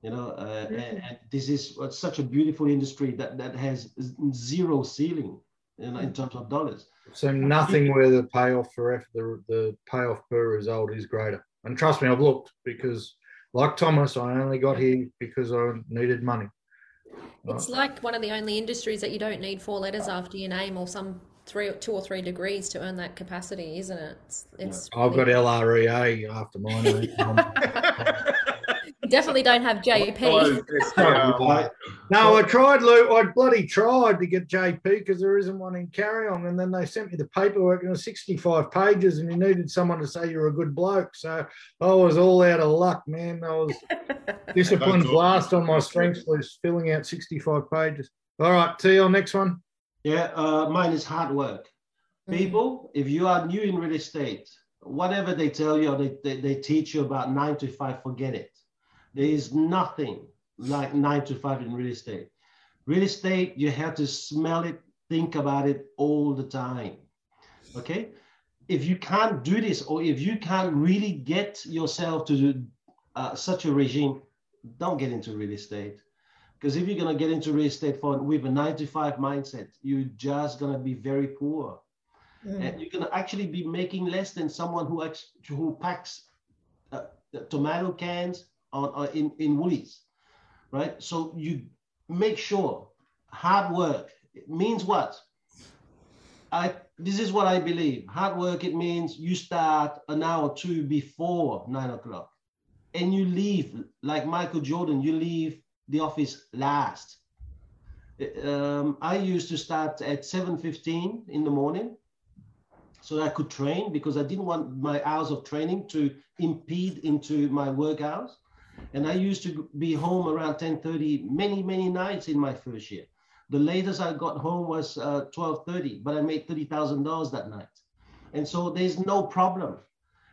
You know, uh, and, and this is such a beautiful industry that that has zero ceiling you know, in terms of dollars.
So nothing where the payoff for F, the, the payoff per result is greater. And trust me, I've looked because, like Thomas, I only got here because I needed money.
It's like one of the only industries that you don't need four letters after your name or some three, two or three degrees to earn that capacity, isn't it? It's, it's
I've got LREA after my name.
you definitely don't have JP.
Oh, yeah,
no, I tried, Lou. I bloody tried to get JP because there isn't one in Carry On. And then they sent me the paperwork and it was 65 pages and you needed someone to say you're a good bloke. So I was all out of luck, man. I was discipline's
That's
last on my strengths list, filling out 65 pages. All right, TL, next one.
Yeah, uh, mine is hard work.
Mm.
People, if you are new in real estate, whatever they tell you or they, they, they teach you about nine to five, forget it. There is nothing like nine to five in real estate. Real estate, you have to smell it, think about it all the time. Okay? If you can't do this, or if you can't really get yourself to do, uh, such a regime, don't get into real estate. Because if you're gonna get into real estate for with a nine to five mindset, you're just gonna be very poor,
Mm.
and you're gonna actually be making less than someone who who packs uh, tomato cans on, on in in Woolies, right? So you make sure hard work it means what? I this is what I believe. Hard work it means you start an hour or two before nine o'clock, and you leave like Michael Jordan. You leave the office last. um, I used to start at 7.15 in the morning so I could train because I didn't want my hours of training to impede into my work hours. And I used to be home around 10.30 many, many nights in my first year. The latest I got home was uh, 12.30, but I made $30,000 that night. And so there's no problem.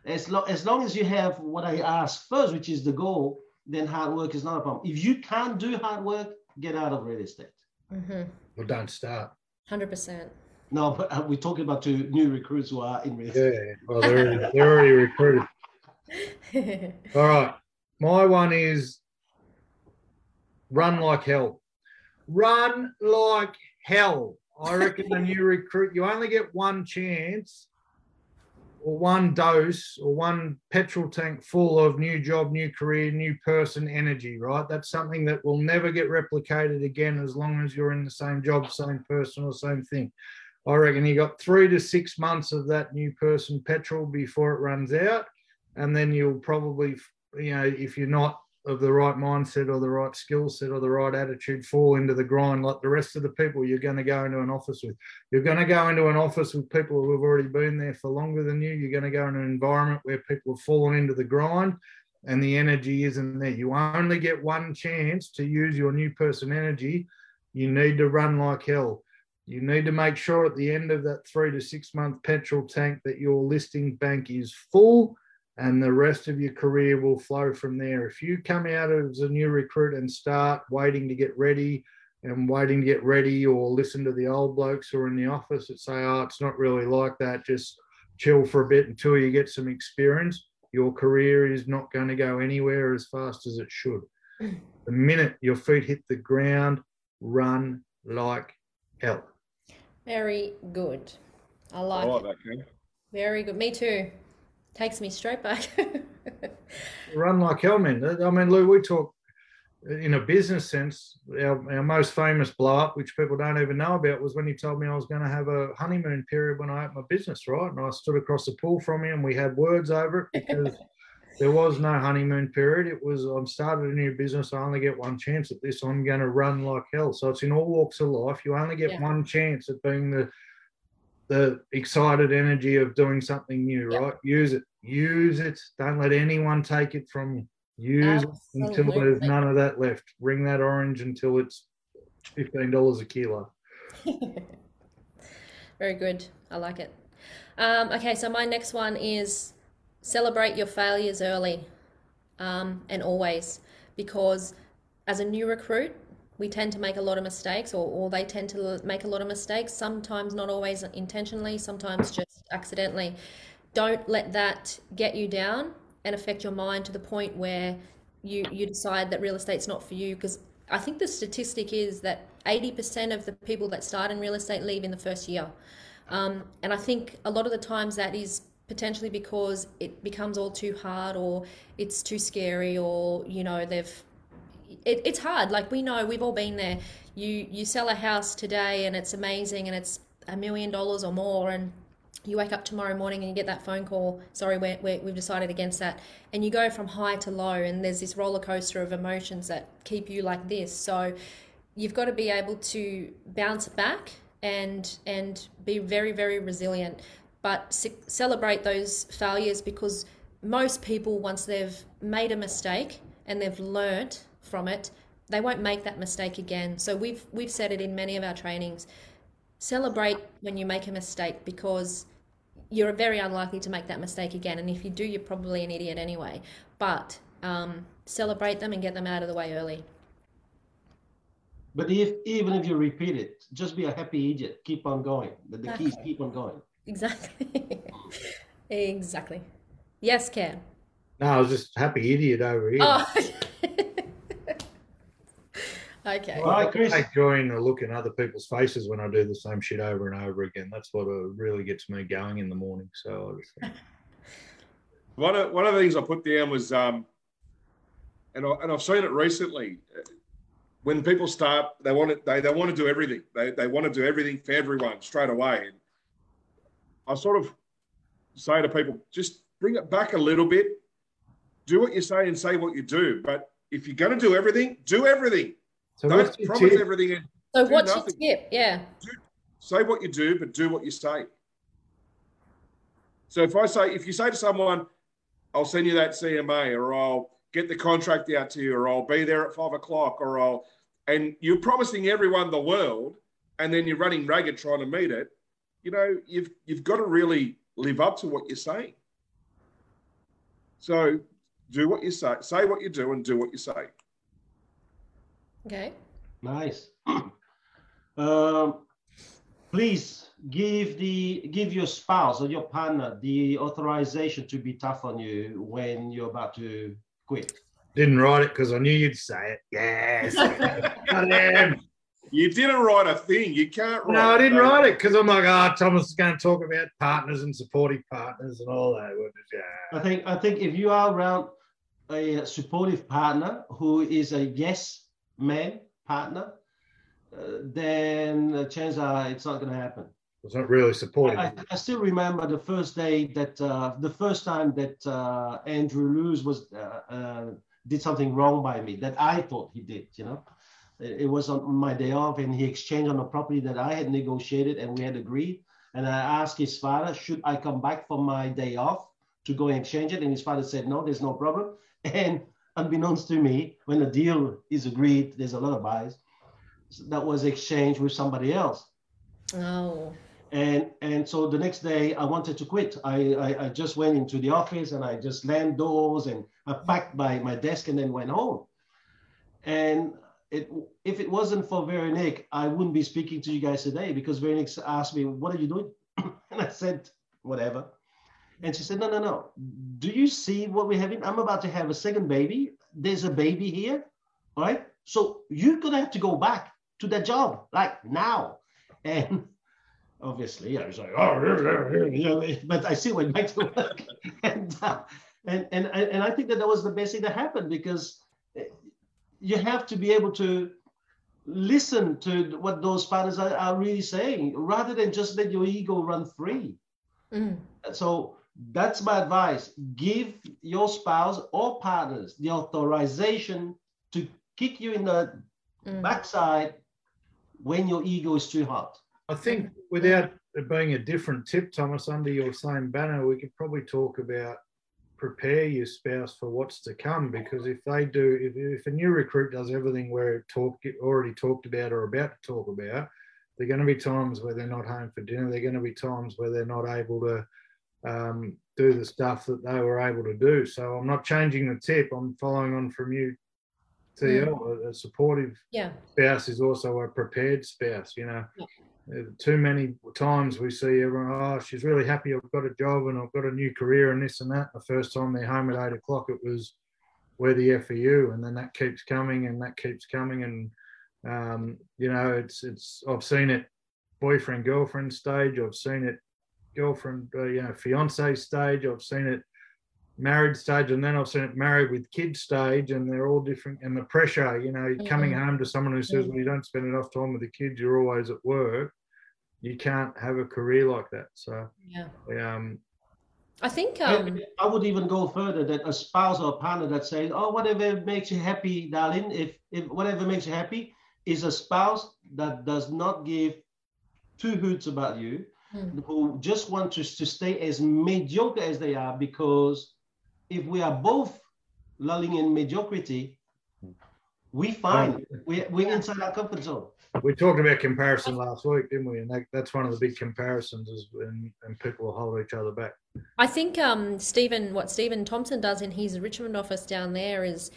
As, lo- as long as you have what I asked first, which is the goal, then hard work is not a problem. If you can't do hard work, get out of real estate.
Mm-hmm.
Well, don't start.
100%.
No, but uh, we're talking about two new recruits who are in real estate.
Yeah, well, they're already, they're already recruited. All right. My one is run like hell. Run like hell. I reckon when you recruit, you only get one chance or one dose or one petrol tank full of new job, new career, new person energy, right? That's something that will never get replicated again as long as you're in the same job, same person, or same thing. I reckon you got three to six months of that new person petrol before it runs out. And then you'll probably, you know, if you're not of the right mindset or the right skill set or the right attitude, fall into the grind like the rest of the people you're going to go into an office with. You're going to go into an office with people who have already been there for longer than you. You're going to go in an environment where people have fallen into the grind and the energy isn't there. You only get one chance to use your new person energy. You need to run like hell. You need to make sure at the end of that three to six month petrol tank that your listing bank is full and the rest of your career will flow from there. If you come out as a new recruit and start waiting to get ready and waiting to get ready or listen to the old blokes who are in the office that say, oh, it's not really like that, just chill for a bit until you get some experience, your career is not going to go anywhere as fast as it should. Mm. The minute your feet hit the ground, run like hell.
Very good. I
I
like
like
it.
that, Ken.
Very good. Me too. Takes me straight back.
run like hell, man. I mean, Lou, we talk in a business sense. Our, our most famous blow up, which people don't even know about, was when he told me I was going to have a honeymoon period when I opened my business, right? And I stood across the pool from him, and we had words over it because there was no honeymoon period. It was I'm started a new business. I only get one chance at this. I'm going to run like hell. So it's in all walks of life. You only get
Yeah.
one chance at being the the excited energy of doing something new,
Yeah.
right? Use it. Use it. Don't let anyone take it from you. Use it until there's none of that left. Ring that orange until it's fifteen dollars a kilo.
Very good. I like it. Um, okay, so my next one is celebrate your failures early um, and always because as a new recruit, we tend to make a lot of mistakes, or, or they tend to make a lot of mistakes, sometimes not always intentionally, sometimes just accidentally. Don't let that get you down and affect your mind to the point where you, you decide that real estate's not for you. Because I think the statistic is that 80% of the people that start in real estate leave in the first year. Um, and I think a lot of the times that is potentially because it becomes all too hard or it's too scary or, you know, they've it, it's hard. Like we know, we've all been there. You you sell a house today and it's amazing and it's a million dollars or more, and you wake up tomorrow morning and you get that phone call. Sorry, we're, we've decided against that, and you go from high to low, and there's this roller coaster of emotions that keep you like this. So you've got to be able to bounce back and and be very very resilient, but ce- celebrate those failures because most people once they've made a mistake and they've learnt from it they won't make that mistake again. So we've we've said it in many of our trainings. Celebrate when you make a mistake because you're very unlikely to make that mistake again and if you do you're probably an idiot anyway. But um, celebrate them and get them out of the way early.
But if even if you repeat it, just be a happy idiot. Keep on going. The, the key is keep on going.
exactly. Exactly. Yes Cam
No, I was just happy idiot over here.
oh okay
All right, Chris.
I take joy in the look in other people's faces when I do the same shit over and over again. That's what uh, really gets me going in the morning. So I just
One of, one of the things I put down was, um, and, I, and I've seen it recently. uh, When people start, they want to they, they want to do everything. They, they want to do everything for everyone straight away. And I sort of say to people, just bring it back a little bit. Do what you say and say what you do. But if you're going to do everything, do everything.
So
Don't promise
tip?
everything. and
So
Do
what's
nothing.
your tip? Yeah.
say what you do, but do what you say. So if I say, if you say to someone, I'll send you that CMA, or I'll get the contract out to you, or I'll be there at five o'clock, or I'll, and you're promising everyone the world, and then you're running ragged trying to meet it, you know, you've you've got to really live up to what you're saying. So do what you say, say what you do, and do what you say.
Okay.
Nice. um, please give the give your spouse or your partner the authorization to be tough on you when you're about to quit.
Didn't write it because I knew you'd say it. Yes. Got.
You didn't write a thing. You can't write.
No, I didn't
a
write it because I'm like, oh, Thomas is going to talk about partners and supportive partners and all that. Well,
I think I think if you are around a supportive partner who is a yes man partner, uh, then the chances are it's not going to happen.
It's not really supportive.
I, I still remember the first day that uh, the first time that uh, Andrew Lewis was uh, uh, did something wrong by me that I thought he did. You know, it, it was on my day off, and he exchanged on a property that I had negotiated and we had agreed. And I asked his father, should I come back for my day off to go and exchange it? And his father said, no, there's no problem. And unbeknownst to me, when the deal is agreed, there's a lot of buys. That was exchanged with somebody else
Oh.
and and so the next day I wanted to quit. I, I I just went into the office and I just slammed doors and I packed my my desk and then went home. And it if it wasn't for Veronique, I wouldn't be speaking to you guys today because Veronique asked me, "What are you doing?" and I said, "Whatever." And she said, "No, no, no. Do you see what we're having? I'm about to have a second baby. There's a baby here, all right? So you're gonna have to go back to that job like now." And obviously I was like, oh, you know, but I still went back to work. and, uh, and, and, and I think that that was the best thing that happened because you have to be able to listen to what those partners are, are really saying rather than just let your ego run free.
Mm.
So that's my advice. Give your spouse or partners the authorization to kick you in the
Mm.
backside when your ego is too hot.
I think without it being a different tip, Thomas, under your same banner, we could probably talk about prepare your spouse for what's to come because if they do, if, if a new recruit does everything where it talk, already talked about or about to talk about, there are going to be times where they're not home for dinner. There are going to be times where they're not able to um, do the stuff that they were able to do. So I'm not changing the tip. I'm following on from you, TL. A, a supportive
Yeah.
spouse is also a prepared spouse. You know,
Yeah.
Uh, too many times we see everyone, oh, she's really happy. I've got a job and I've got a new career and this and that. The first time they're home at eight o'clock, it was where the F are you? And then that keeps coming and that keeps coming. And, um, you know, it's, it's, I've seen it boyfriend, girlfriend stage. I've seen it girlfriend, uh, you know, fiance stage. I've seen it married stage and then I've seen it married with kids stage and they're all different and the pressure, you know, coming home to someone who says,
Mhm.
Well, you don't spend enough time with the kids, you're always at work, you can't have a career like that. So
Yeah.
um
I think
I-
um
I would even go further that a spouse or a partner that says, "Oh, whatever makes you happy, darling. If if whatever makes you happy is a spouse that does not give two hoots about you,
Hmm.
who just want to, to stay as mediocre as they are, because if we are both lulling in mediocrity, we find we we're inside our comfort zone.
we talked about comparison last week, didn't we? And that, that's one of the big comparisons is when and people hold each other back.
I think um, Stephen, what Stephen Thompson does in his Richmond office down there is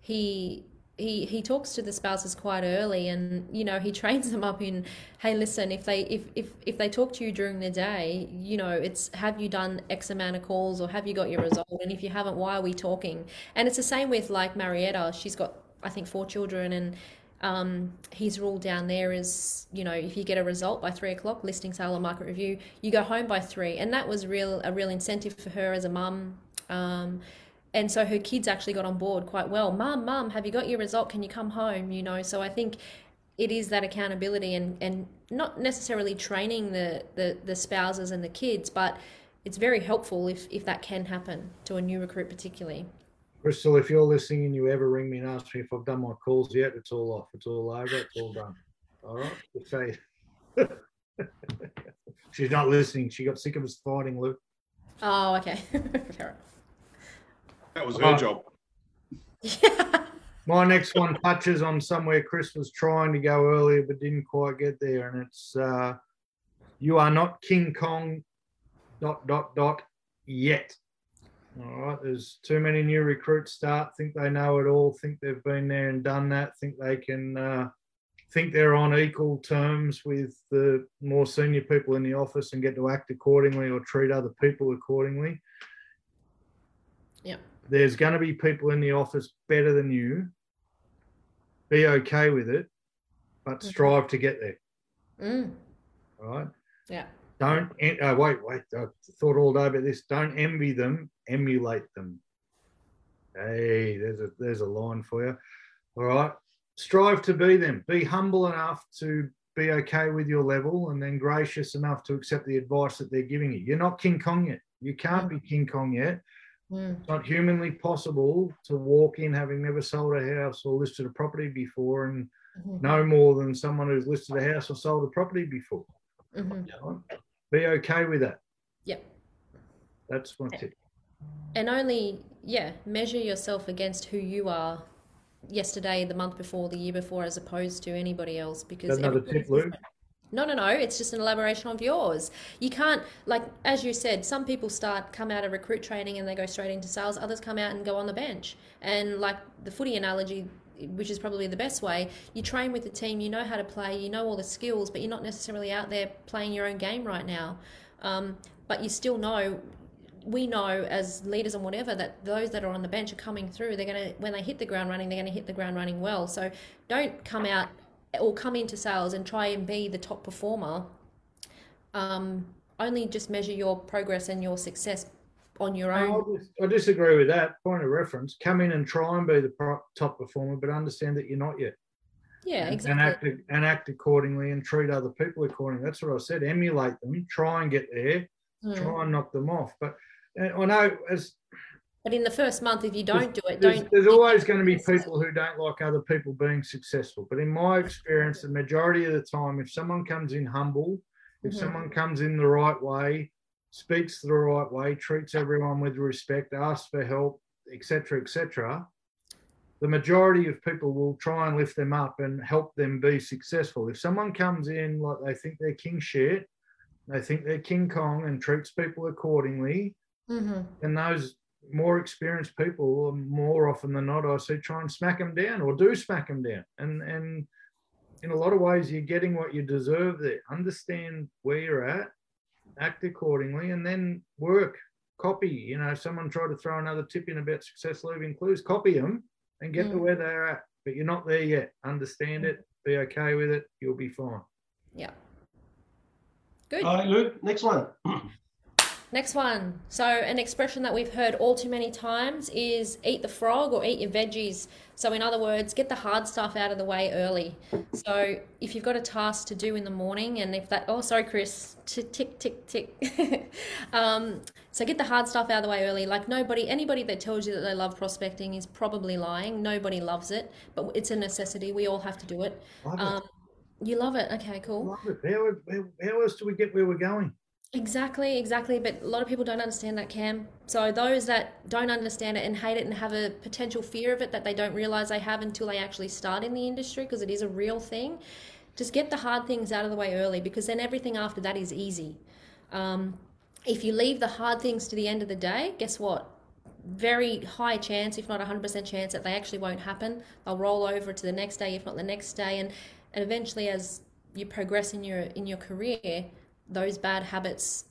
he he he talks to the spouses quite early, and you know he trains them up in, hey, listen, if they if if if they talk to you during the day, you know it's have you done X amount of calls or have you got your result, and if you haven't, why are we talking? And it's the same with like Marietta. She's got I think four children, and um, his rule down there is, you know, if you get a result by three o'clock, listing sale or market review, you go home by three, and that was real a real incentive for her as a mum. And so her kids actually got on board quite well. Mum, mum, have you got your result? Can you come home? You know, so I think it is that accountability and and not necessarily training the the, the spouses and the kids, but it's very helpful if if that can happen to a new recruit particularly.
Crystal, if you're listening and you ever ring me and ask me if I've done my calls yet, it's all off. It's all over. It's all done. All right. Say she's not listening. She got sick of us fighting, Luke.
Oh, okay. Fair
That was her
Oh.
job.
enough.
My next one touches on somewhere Chris was trying to go earlier but didn't quite get there, and it's uh, you are not King Kong dot dot dot yet. All right, there's too many new recruits start, think they know it all, think they've been there and done that, think they can uh, think they're on equal terms with the more senior people in the office and get to act accordingly or treat other people accordingly.
Yep.
There's going to be people in the office better than you. Be okay with it, but strive to get there.
Mm,
All right.
yeah.
Don't en- uh, wait, wait. I thought all day about this. Don't envy them, emulate them. Hey, there's a there's a line for you. All right. Strive to be them. Be humble enough to be okay with your level, and then gracious enough to accept the advice that they're giving you. You're not King Kong yet. You can't be King Kong yet.
Mm,
It's not humanly possible to walk in having never sold a house or listed a property before and
mhm,
no more than someone who's listed a house or sold a property before.
mhm.
right? Be okay with that.
Yep.
That's my tip.
And only, yeah, measure yourself against who you are yesterday, the month before, the year before, as opposed to anybody else. Because
another
everybody's
tip, Lou.
No, no, no. It's just an elaboration of yours. You can't, like, as you said, some people start, come out of recruit training and they go straight into sales. Others come out and go on the bench. And, like, the footy analogy, which is probably the best way, you train with the team, you know how to play, you know all the skills, but you're not necessarily out there playing your own game right now. Um, but you still know we know as leaders and whatever that those that are on the bench are coming through. They're going to, when they hit the ground running, they're going to hit the ground running well. So don't come out or come into sales and try and be the top performer. Um, only just measure your progress and your success on your own.
I, I disagree with that. Point of reference: come in and try and be the top performer, but understand that you're not yet.
yeah, exactly.
And act and act accordingly, and treat other people accordingly. That's what I said. Emulate them. Try and get there.
Mm.
Try and knock them off. But uh, I know as
But in the first month, if you don't do it,
there's,
don't.
there's always going to be people who don't like other people being successful. But in my experience, the majority of the time, if someone comes in humble, if
Mhm.
someone comes in the right way, speaks the right way, treats everyone with respect, asks for help, etc., etc., the majority of people will try and lift them up and help them be successful. If someone comes in like they think they're king shit, they think they're King Kong and treats people accordingly,
hmm
and those more experienced people, more often than not, I see try and smack them down or do smack them down. And and in a lot of ways, you're getting what you deserve there. Understand where you're at, act accordingly, and then work. Copy. You know, someone tried to throw another tip in about success leaving clues. Copy them and get to
Mm.
where they're at. But you're not there yet. Understand it. Be okay with it. You'll be fine.
Yeah. Good.
All right, Luke, next one.
Next one. So, an expression that we've heard all too many times is eat the frog or eat your veggies. So, in other words, get the hard stuff out of the way early. So, if you've got a task to do in the morning, and if that, oh, sorry, Chris, tick, tick, tick. um, so, get the hard stuff out of the way early. Like, nobody, anybody that tells you that they love prospecting is probably lying. Nobody loves it, but it's a necessity. We all have to do it. Um, you love it. Okay, cool.
Love it. How, how, how else do we get where we're going?
Exactly, exactly. But a lot of people don't understand that, Cam. So those that don't understand it and hate it and have a potential fear of it that they don't realize they have until they actually start in the industry because it is a real thing, just get the hard things out of the way early because then everything after that is easy. Um, if you leave the hard things to the end of the day, guess what? Very high chance, if not 100% chance, that they actually won't happen. They'll roll over to the next day, if not the next day, and and eventually, as you progress in your in your career, those bad habits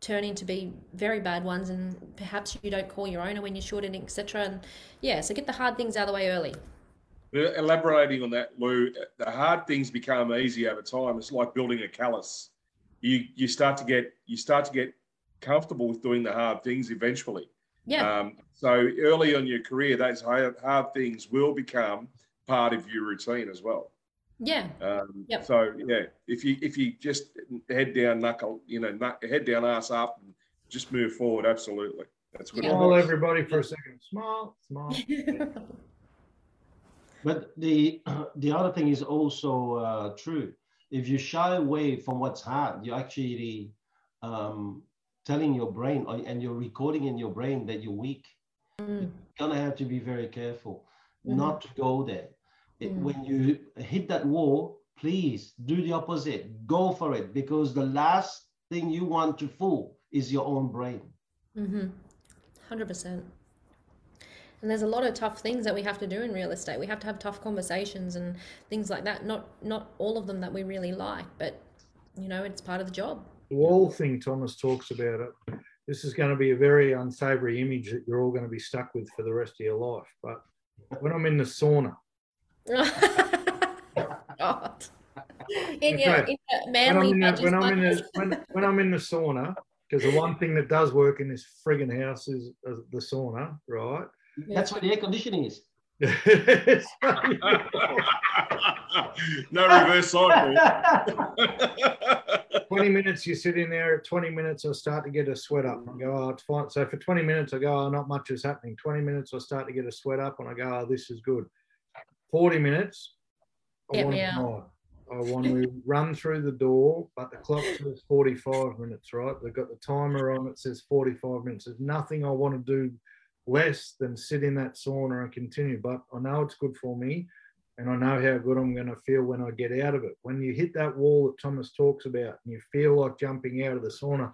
turn into be very bad ones and perhaps you don't call your owner when you should and etc and yeah so get the hard things out of the way early
Elaborating on that, Lou, the hard things become easy over time. It's like building a callus. You you start to get you start to get comfortable with doing the hard things eventually.
yeah
Um, so early on your career, those hard, hard things will become part of your routine as well.
Yeah
Um,
Yep.
So yeah, if you if you just head down, knuckle, you know, knuck, head down, ass up, and just move forward. Absolutely, that's good.
Yeah.
Smile,
advice.
everybody, for a second. Small, small.
But the the other thing is also uh, true. If you shy away from what's hard, you're actually um, telling your brain and you're recording in your brain that you're weak.
Mm.
You're gonna have to be very careful
Mhm.
not to go there. It-
Mm.
When you hit that wall, please do the opposite. Go for it because the last thing you want to fool is your own brain.
Mm-hmm. Hundred percent. And there's a lot of tough things that we have to do in real estate. We have to have tough conversations and things like that. Not not all of them that we really like, but you know, it's part of the job.
The wall thing, Thomas talks about it. This is going to be a very unsavory image that you're all going to be stuck with for the rest of your life. But when I'm in the sauna,
God. In your,
Okay.
in your
when I'm in the, when I'm in the, when, when I'm in the sauna, because the one thing that does work in this frigging house is uh, the sauna, right?
That's where the air conditioning is.
no reverse cycle.
20 minutes you sit in there 20 minutes i start to get a sweat up and I go oh it's fine so for 20 minutes i go oh not much is happening 20 minutes i start to get a sweat up and i go oh this is good 40 minutes i
Get
want
me
to
out.
i want to run through the door but the clock says 45 minutes right they've got the timer on it says 45 minutes there's nothing i want to do less than sit in that sauna and continue but i know it's good for me and I know how good I'm going to feel when I get out of it. When you hit that wall that Thomas talks about and you feel like jumping out of the sauna,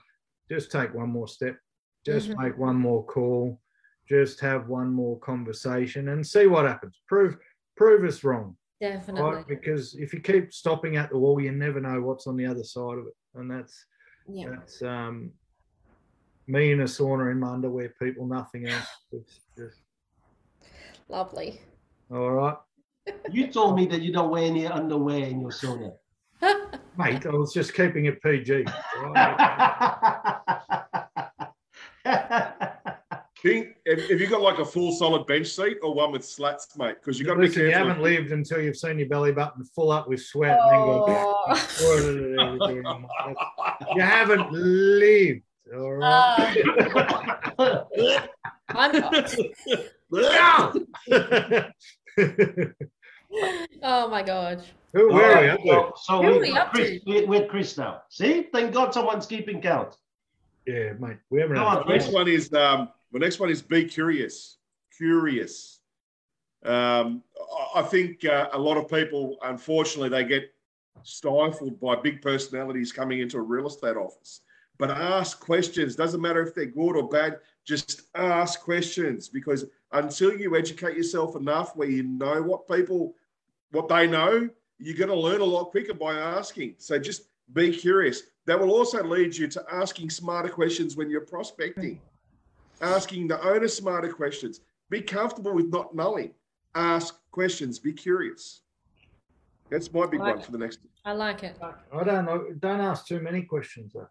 just take one more step, just
Mhm.
make one more call, just have one more conversation and see what happens. Prove prove us wrong,
Definitely.
right? Because if you keep stopping at the wall, you never know what's on the other side of it, and that's
Yeah.
that's um, me in a sauna in my underwear, people, nothing else. It's just
Lovely.
all right.
You told me that you don't wear any underwear in your sauna.
Mate, I was just keeping it PG. right?
King, have, have you got like a full solid bench seat or one with slats, mate? Because you've got to be
Listen, you haven't lived until you've seen your belly button full up with sweat and then go,
Oh.
you haven't lived. All right.
Uh, I'm not. Oh my god.
Who, where are you?
So, so
Who are
we,
we up
Chris, we, we're Chris now. See, thank God someone's keeping count.
Yeah, mate. We haven't
Come
had
on,
The next one is um, the next one is be curious. Curious. Um, I- I think uh, a lot of people, unfortunately, they get stifled by big personalities coming into a real estate office. But ask questions. Doesn't matter if they're good or bad. Just ask questions because until you educate yourself enough where you know what people, what they know, you're going to learn a lot quicker by asking. So just be curious. That will also lead you to asking smarter questions when you're prospecting, asking the owner smarter questions. Be comfortable with not knowing. Ask questions. Be curious. That's my big
Like
one for the next.
I like it.
I don't know. Don't ask too many questions though.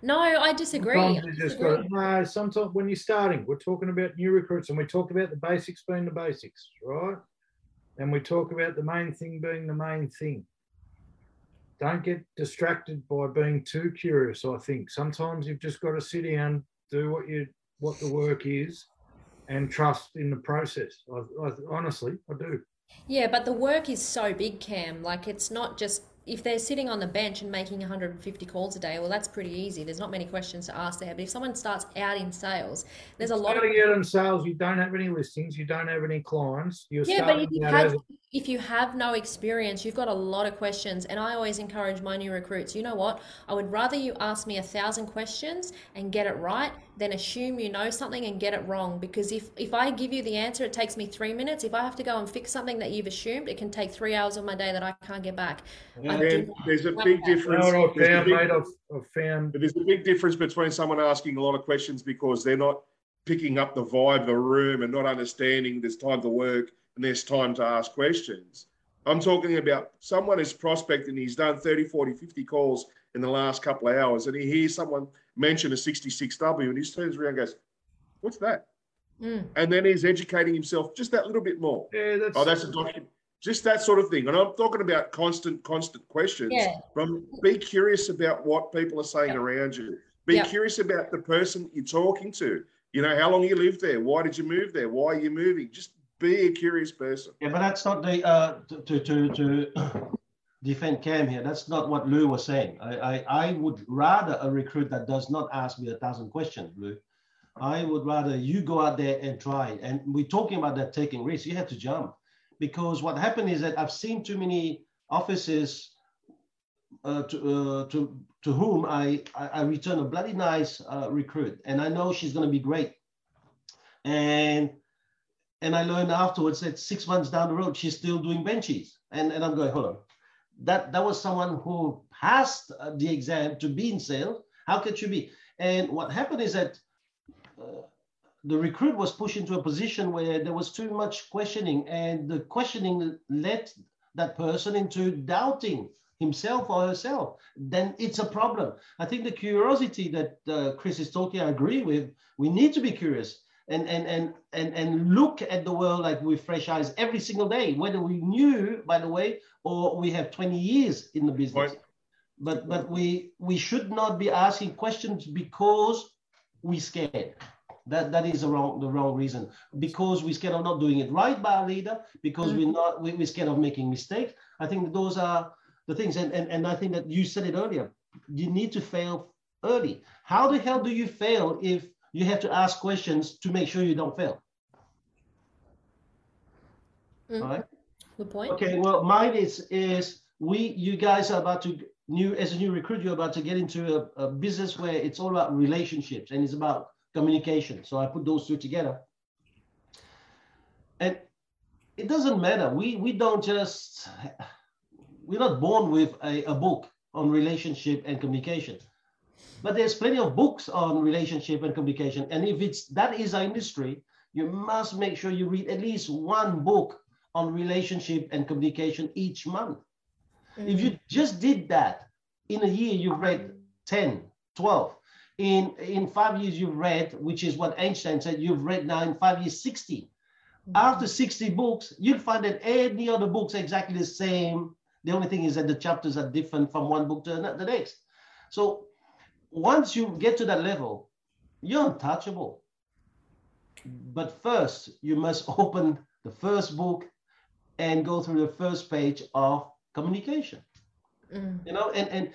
No, I disagree.
Sometimes
I
you just
disagree.
got no. Sometimes when you're starting, we're talking about new recruits, and we talk about the basics being the basics, right? And we talk about the main thing being the main thing. Don't get distracted by being too curious. I think sometimes you've just got to sit down, do what you what the work is, and trust in the process. I, I, honestly, I do.
Yeah, but the work is so big, Cam. Like, it's not just if they're sitting on the bench and making 150 calls a day, well, that's pretty easy. There's not many questions to ask there. But if someone starts out in sales, there's a lot of
Starting out in sales, you don't have any listings, you don't have any clients. You're
Yeah, but if you have
as
if you have no experience, you've got a lot of questions. And I always encourage my new recruits, you know what? I would rather you ask me a thousand questions and get it right than assume you know something and get it wrong. Because if, if I give you the answer, it takes me three minutes. If I have to go and fix something that you've assumed, it can take three hours of my day that I can't get back. I do
And there's a big difference.
know what I've
a
found,
big-
mate? I've, I've
But there's a big difference between someone asking a lot of questions because they're not picking up the vibe of the room and not understanding there's time to work and there's time to ask questions. I'm talking about someone is prospecting, he's done 30, 40, 50 calls in the last couple of hours, and he hears someone mention a 66W and he turns around and goes, What's that?
Mm.
And then he's educating himself just that little bit more.
Yeah, that's
Oh, that's a document. Just that sort of thing. And I'm talking about constant, constant questions.
Yeah.
From be curious about what people are saying
Yeah.
around you. Be
Yeah.
curious about the person you're talking to. You know, how long you lived there? Why did you move there? Why are you moving? Just Be a curious person.
Yeah, but that's not the uh, to to to defend Cam here. That's not what Lou was saying. I, I I would rather a recruit that does not ask me a thousand questions, Lou. I would rather you go out there and try. And we're talking about that taking risks. You have to jump because what happened is that I've seen too many offices uh, to, uh, to, to whom I, I, I, return a bloody nice uh, recruit. And I know she's going to be great. And and I learned afterwards that six months down the road, she's still doing benches. And, and I'm going, hold on. That, that was someone who passed uh, the exam to be in sales. How could she be? And what happened is that the recruit was pushed into a position where there was too much questioning, and the questioning led that person into doubting himself or herself. Then it's a problem. I think the curiosity that uh, Chris is talking, I agree with. We need to be curious and and and and and look at the world like with fresh eyes every single day, whether we knew, by the way, or we have 20 years in the business. Right. But but we we should not be asking questions because we're scared. That that is the wrong the wrong reason. Because we're scared of not doing it right by our leader. Because mm-hmm. we're not we, we're scared of making mistakes. I think those are the things. And, and and I think that you said it earlier. You need to fail early. How the hell do you fail if you have to ask questions to make sure you don't fail.
Mm-hmm.
All right.
Good point.
Okay. Well, mine is is we you guys are about to new as a new recruit you're about to get into a, a business where it's all about relationships and it's about communication. So I put those two together. And it doesn't matter. We we don't just we're not born with a, a book on relationship and communication. But there's plenty of books on relationship and communication. And if it's that is our industry, you must make sure you read at least one book on relationship and communication each month. Mm-hmm. If you just did that in a year, you've read 10, 12. In, in five years, you've read, which is what Einstein said, you've read now in five years 60. Mm-hmm. After 60 books, you'll find that any other books are exactly the same. The only thing is that the chapters are different from one book to the next. So once you get to that level, you're untouchable. But first, you must open the first book and go through the first page of communication. Mm. You know, and, and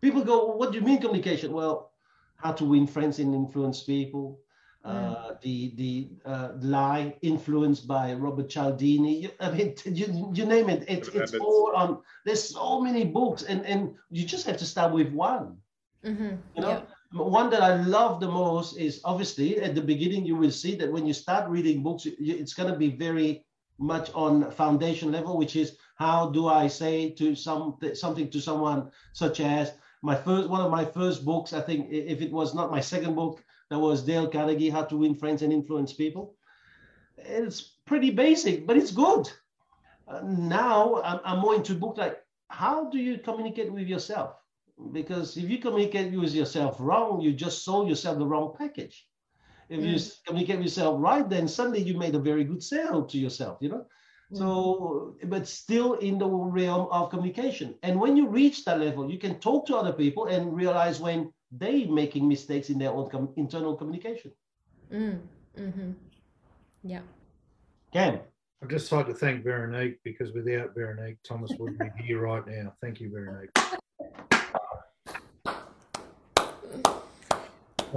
people go, what do you mean communication? Well, how to win friends and influence people. Uh, the the uh, lie influenced by Robert Cialdini. You, I mean, you, you name it. It's it's all on. There's so many books, and and you just have to start with one.
Mm-hmm.
You know, one that I love the most is obviously at the beginning you will see that when you start reading books, it's going to be very much on foundation level, which is how do I say to some something to someone such as my first one of my first books. I think if it was not my second book, that was Dale Carnegie, How to Win Friends and Influence People. It's pretty basic, but it's good. Uh, now I'm, I'm more into book like how do you communicate with yourself? because if you communicate with yourself wrong, you just sold yourself the wrong package. If mm. you communicate with yourself right, then suddenly you made a very good sale to yourself, you know? So, but still in the realm of communication. And when you reach that level, you can talk to other people and realize when they making mistakes in their own com- internal communication.
Mm. Mm-hmm. Yeah.
Cam.
I'd just like to thank Veronique because without Veronique, Thomas wouldn't be here right now. Thank you, Veronique.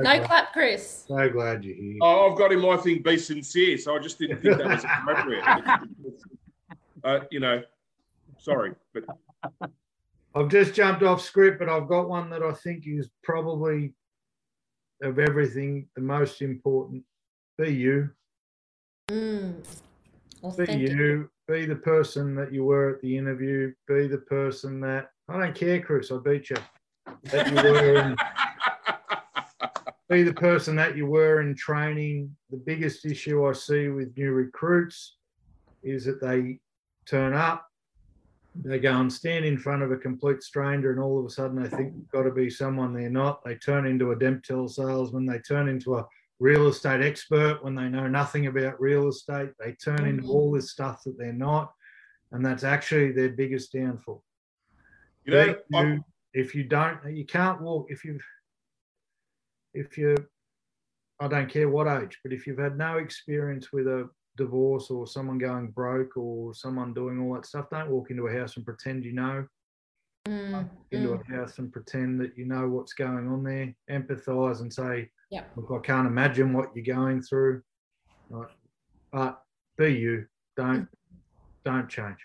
No clap, Chris.
So glad you're here.
Oh, I've got in my thing, be sincere. So I just didn't think that was appropriate. uh, you know, sorry, but
I've just jumped off script, but I've got one that I think is probably of everything the most important. Be you.
Mm.
Be you. Be the person that you were at the interview. Be the person that I don't care, Chris. I beat you. That you were in, be the person that you were in training. The biggest issue I see with new recruits is that they turn up, they go and stand in front of a complete stranger, and all of a sudden they think they've got to be someone they're not. They turn into a Demtel salesman, they turn into a real estate expert when they know nothing about real estate. They turn into mm-hmm. all this stuff that they're not, and that's actually their biggest downfall. You know, you, if you don't, you can't walk. If you if you, I don't care what age, but if you've had no experience with a divorce or someone going broke or someone doing all that stuff. Don't walk into a house and pretend you know.
Mm,
Into
mm.
a house and pretend that you know what's going on there. Empathise and say,
Yeah.
look, I can't imagine what you're going through. Right. But be you. Don't don't change.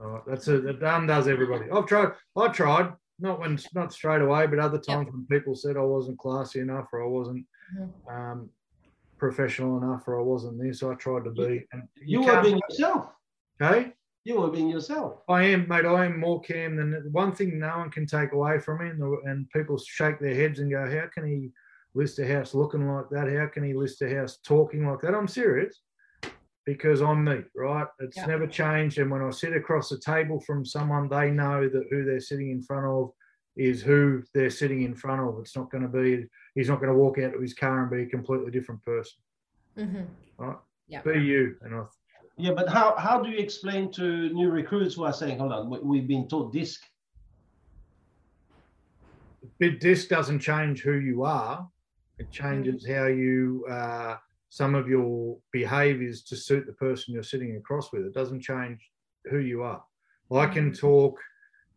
All right. That's a that does everybody. I've tried. I tried. Not when not straight away, but other times when people said I wasn't classy enough or I wasn't
Mhm.
um, professional enough or I wasn't this. I tried to be. And
You were
can't-
being yourself.
okay.
You were being yourself.
I am, mate. I am more Cam than one thing. No one can take away from me, and, the, and people shake their heads and go, "How can he list a house looking like that? How can he list a house talking like that?" I'm serious because I'm me, right? It's
Yeah.
never changed. And when I sit across the table from someone, they know that who they're sitting in front of is who they're sitting in front of. It's not going to be. He's not going to walk out of his car and be a completely different person.
Mhm.
Right?
Yeah.
Be you, and I
Yeah, but how, how do you explain to new recruits who are saying, hold on, we, we've been taught disc?
bid disc doesn't change who you are. It changes how you uh, some of your behaviours to suit the person you're sitting across with. It doesn't change who you are. I can talk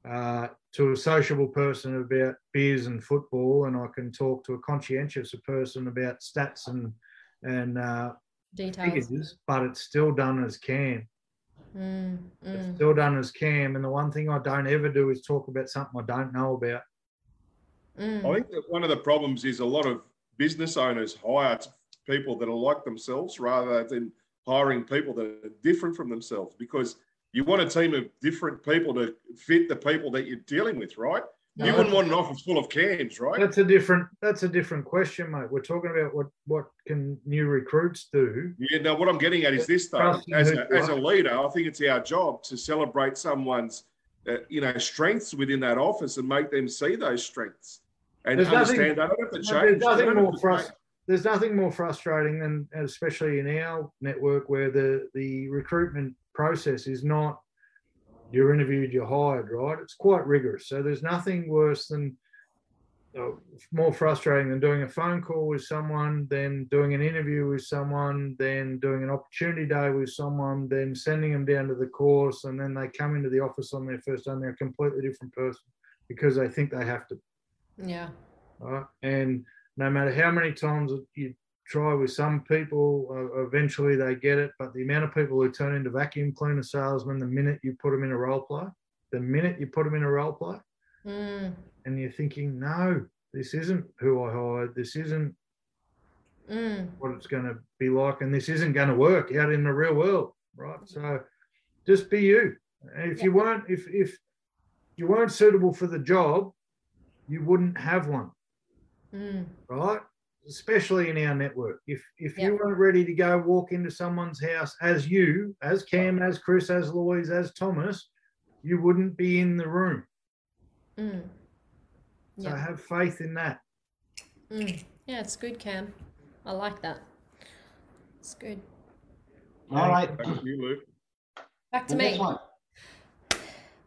uh, to a sociable person about beers and football, and I can talk to a conscientious person about stats and and uh,
Details.
figures, but it's still done as Cam.
Mm,
It's
mm.
still done as Cam. And the one thing I don't ever do is talk about something I don't know about.
Mm.
I think that one of the problems is a lot of business owners hire t- people that are like themselves rather than hiring people that are different from themselves because you want a team of different people to fit the people that you're dealing with, right? You wouldn't want an office full of cans, right?
That's a different. That's a different question, mate. We're talking about what what can new recruits do.
Yeah, no, what I'm getting at is this though. As a, as a leader, I think it's our job to celebrate someone's, uh, you know, strengths within that office and make them see those strengths and
There's nothing-
understand have to
There's nothing
don't
more
have to change.
There's nothing more frustrating than, especially in our network, where the the recruitment process is not you're interviewed, you're hired, right? It's quite rigorous. So there's nothing worse than uh, more frustrating than doing a phone call with someone, then doing an interview with someone, then doing an opportunity day with someone, then sending them down to the course, and then they come into the office on their first day and they're a completely different person because they think they have to
Yeah.
right? And no matter how many times you try with some people, uh, eventually they get it. But the amount of people who turn into vacuum cleaner salesmen the minute you put them in a role play, the minute you put them in a role play,
Mm,
and you're thinking, no, this isn't who I hired. This isn't
mm.
what it's going to be like, and this isn't going to work out in the real world, right? So just be you. And if you weren't, if if you weren't suitable for the job, you wouldn't have one.
Mm.
right? Especially in our network. If if
Yeah.
you weren't ready to go walk into someone's house as you, as Cam, as Chris, as Louise, as Thomas, you wouldn't be in the room.
Mm.
So have faith in that.
Mm. Yeah, it's good, Cam. I like that. It's good.
All right.
Thank you, Luke.
Back to
The
me.
one.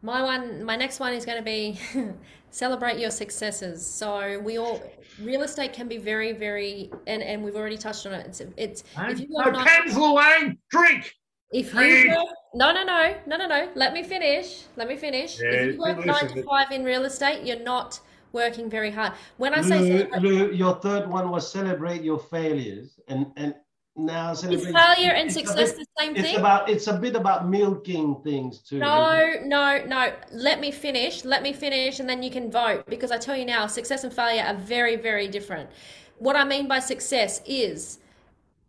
My one, my next one is going to be celebrate your successes. So we all, real estate can be very, very, and and we've already touched on it. It's it's if you
no
are not,
pens, Luane, drink.
if you work, no no no no no no. Let me finish. Let me finish.
Yeah,
if you work
listen,
nine to five in real estate, you're not working very hard. When I say
Lou,
celebrate,
Lou, your third one was celebrate your failures, and and now
is failure and success
bit-
the same
It's
thing?
about it's a bit about milking things too.
No, no, no. Let me finish. Let me finish, and then you can vote. Because I tell you now, success and failure are very, very different. What I mean by success is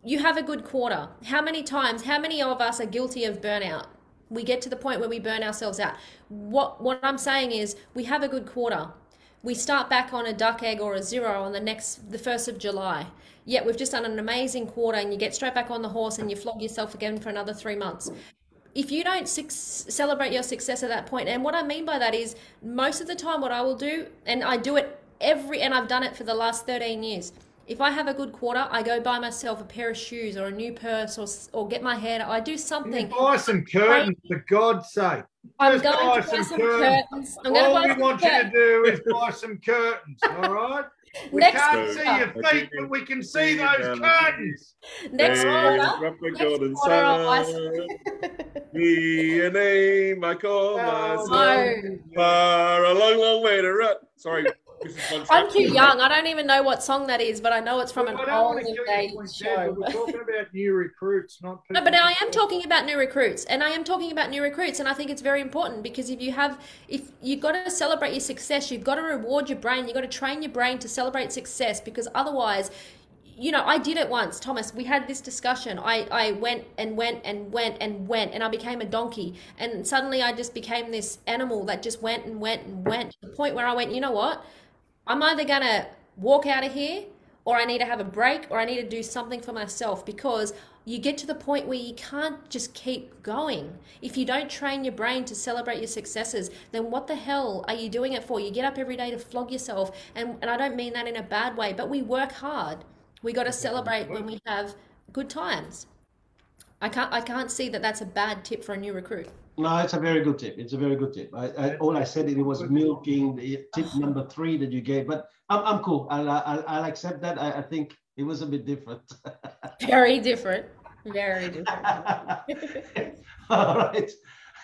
you have a good quarter. How many times, how many of us are guilty of burnout? We get to the point where we burn ourselves out. What what I'm saying is we have a good quarter. We start back on a duck egg or a zero on the next the first of July. Yet we've just done an amazing quarter and you get straight back on the horse and you flog yourself again for another three months if you don't suc celebrate your success at that point, and what I mean by that is most of the time, what I will do, and I do it every, and I've done it for the last 13 years. If I have a good quarter, I go buy myself a pair of shoes or a new purse or, or get my hair. I do
You
something.
buy some curtains, for God's sake.
I'm
Just
going
buy
to buy
some
some
curtains.
curtains. I'm
All
buy
we want you to do is buy some curtains, all right? We
Next
can't see your feet, but we can see those curtains.
Next
Hey,
quarter.
drop the
next quarter I'll ask-
sun. Me a name I call
Oh,
myself.
No.
Far a long, long way to run. Sorry, Mrs. Von
I'm too young. I don't even know what song that is, but I know it's from an
don't want
old day
your point, Dad,
show.
we're talking about new recruits, not.
No, but I am talking about new recruits, and I am talking about new recruits, and I think it's very important because if you have, if you've got to celebrate your success, you've got to reward your brain, you've got to train your brain to celebrate success because otherwise, you know, I did it once, Thomas. We had this discussion. I, I went and went and went and went, and I became a donkey, and suddenly I just became this animal that just went and went and went to the point where I went, you know what? I'm either gonna walk out of here or I need to have a break or I need to do something for myself because you get to the point where you can't just keep going. If you don't train your brain to celebrate your successes, then what the hell are you doing it for? You get up every day to flog yourself, and, and I don't mean that in a bad way, but we work hard. We got to celebrate when we have good times. I can't I can't see that that's a bad tip for a new recruit.
No, it's a very good tip. It's a very good tip. I, I, all I said it was milking the tip number three that you gave, but I'm, I'm cool. I'll, I'll, I'll accept that. I, I think it was a bit different.
Very different. Very different.
all right.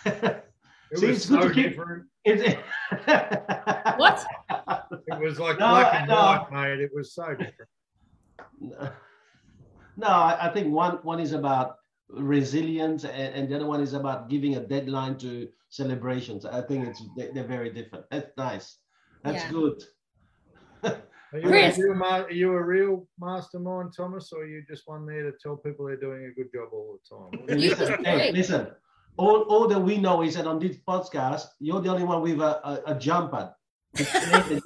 It
See,
was
it's good
so
to keep-
different.
It-
what?
It was like
No,
black and
no.
white, mate. It was so different.
No, I, I think one one is about resilience, and, and the other one is about giving a deadline to celebrations. I think it's they, they're very different. That's nice. That's
Yeah.
good.
Are you,
Chris.
a real ma- are you a real mastermind, Thomas, or are you just one there to tell people they're doing a good job all the time?
Listen, hey, listen. All, all that we know is that on this podcast, you're the only one with a, a, a jumper.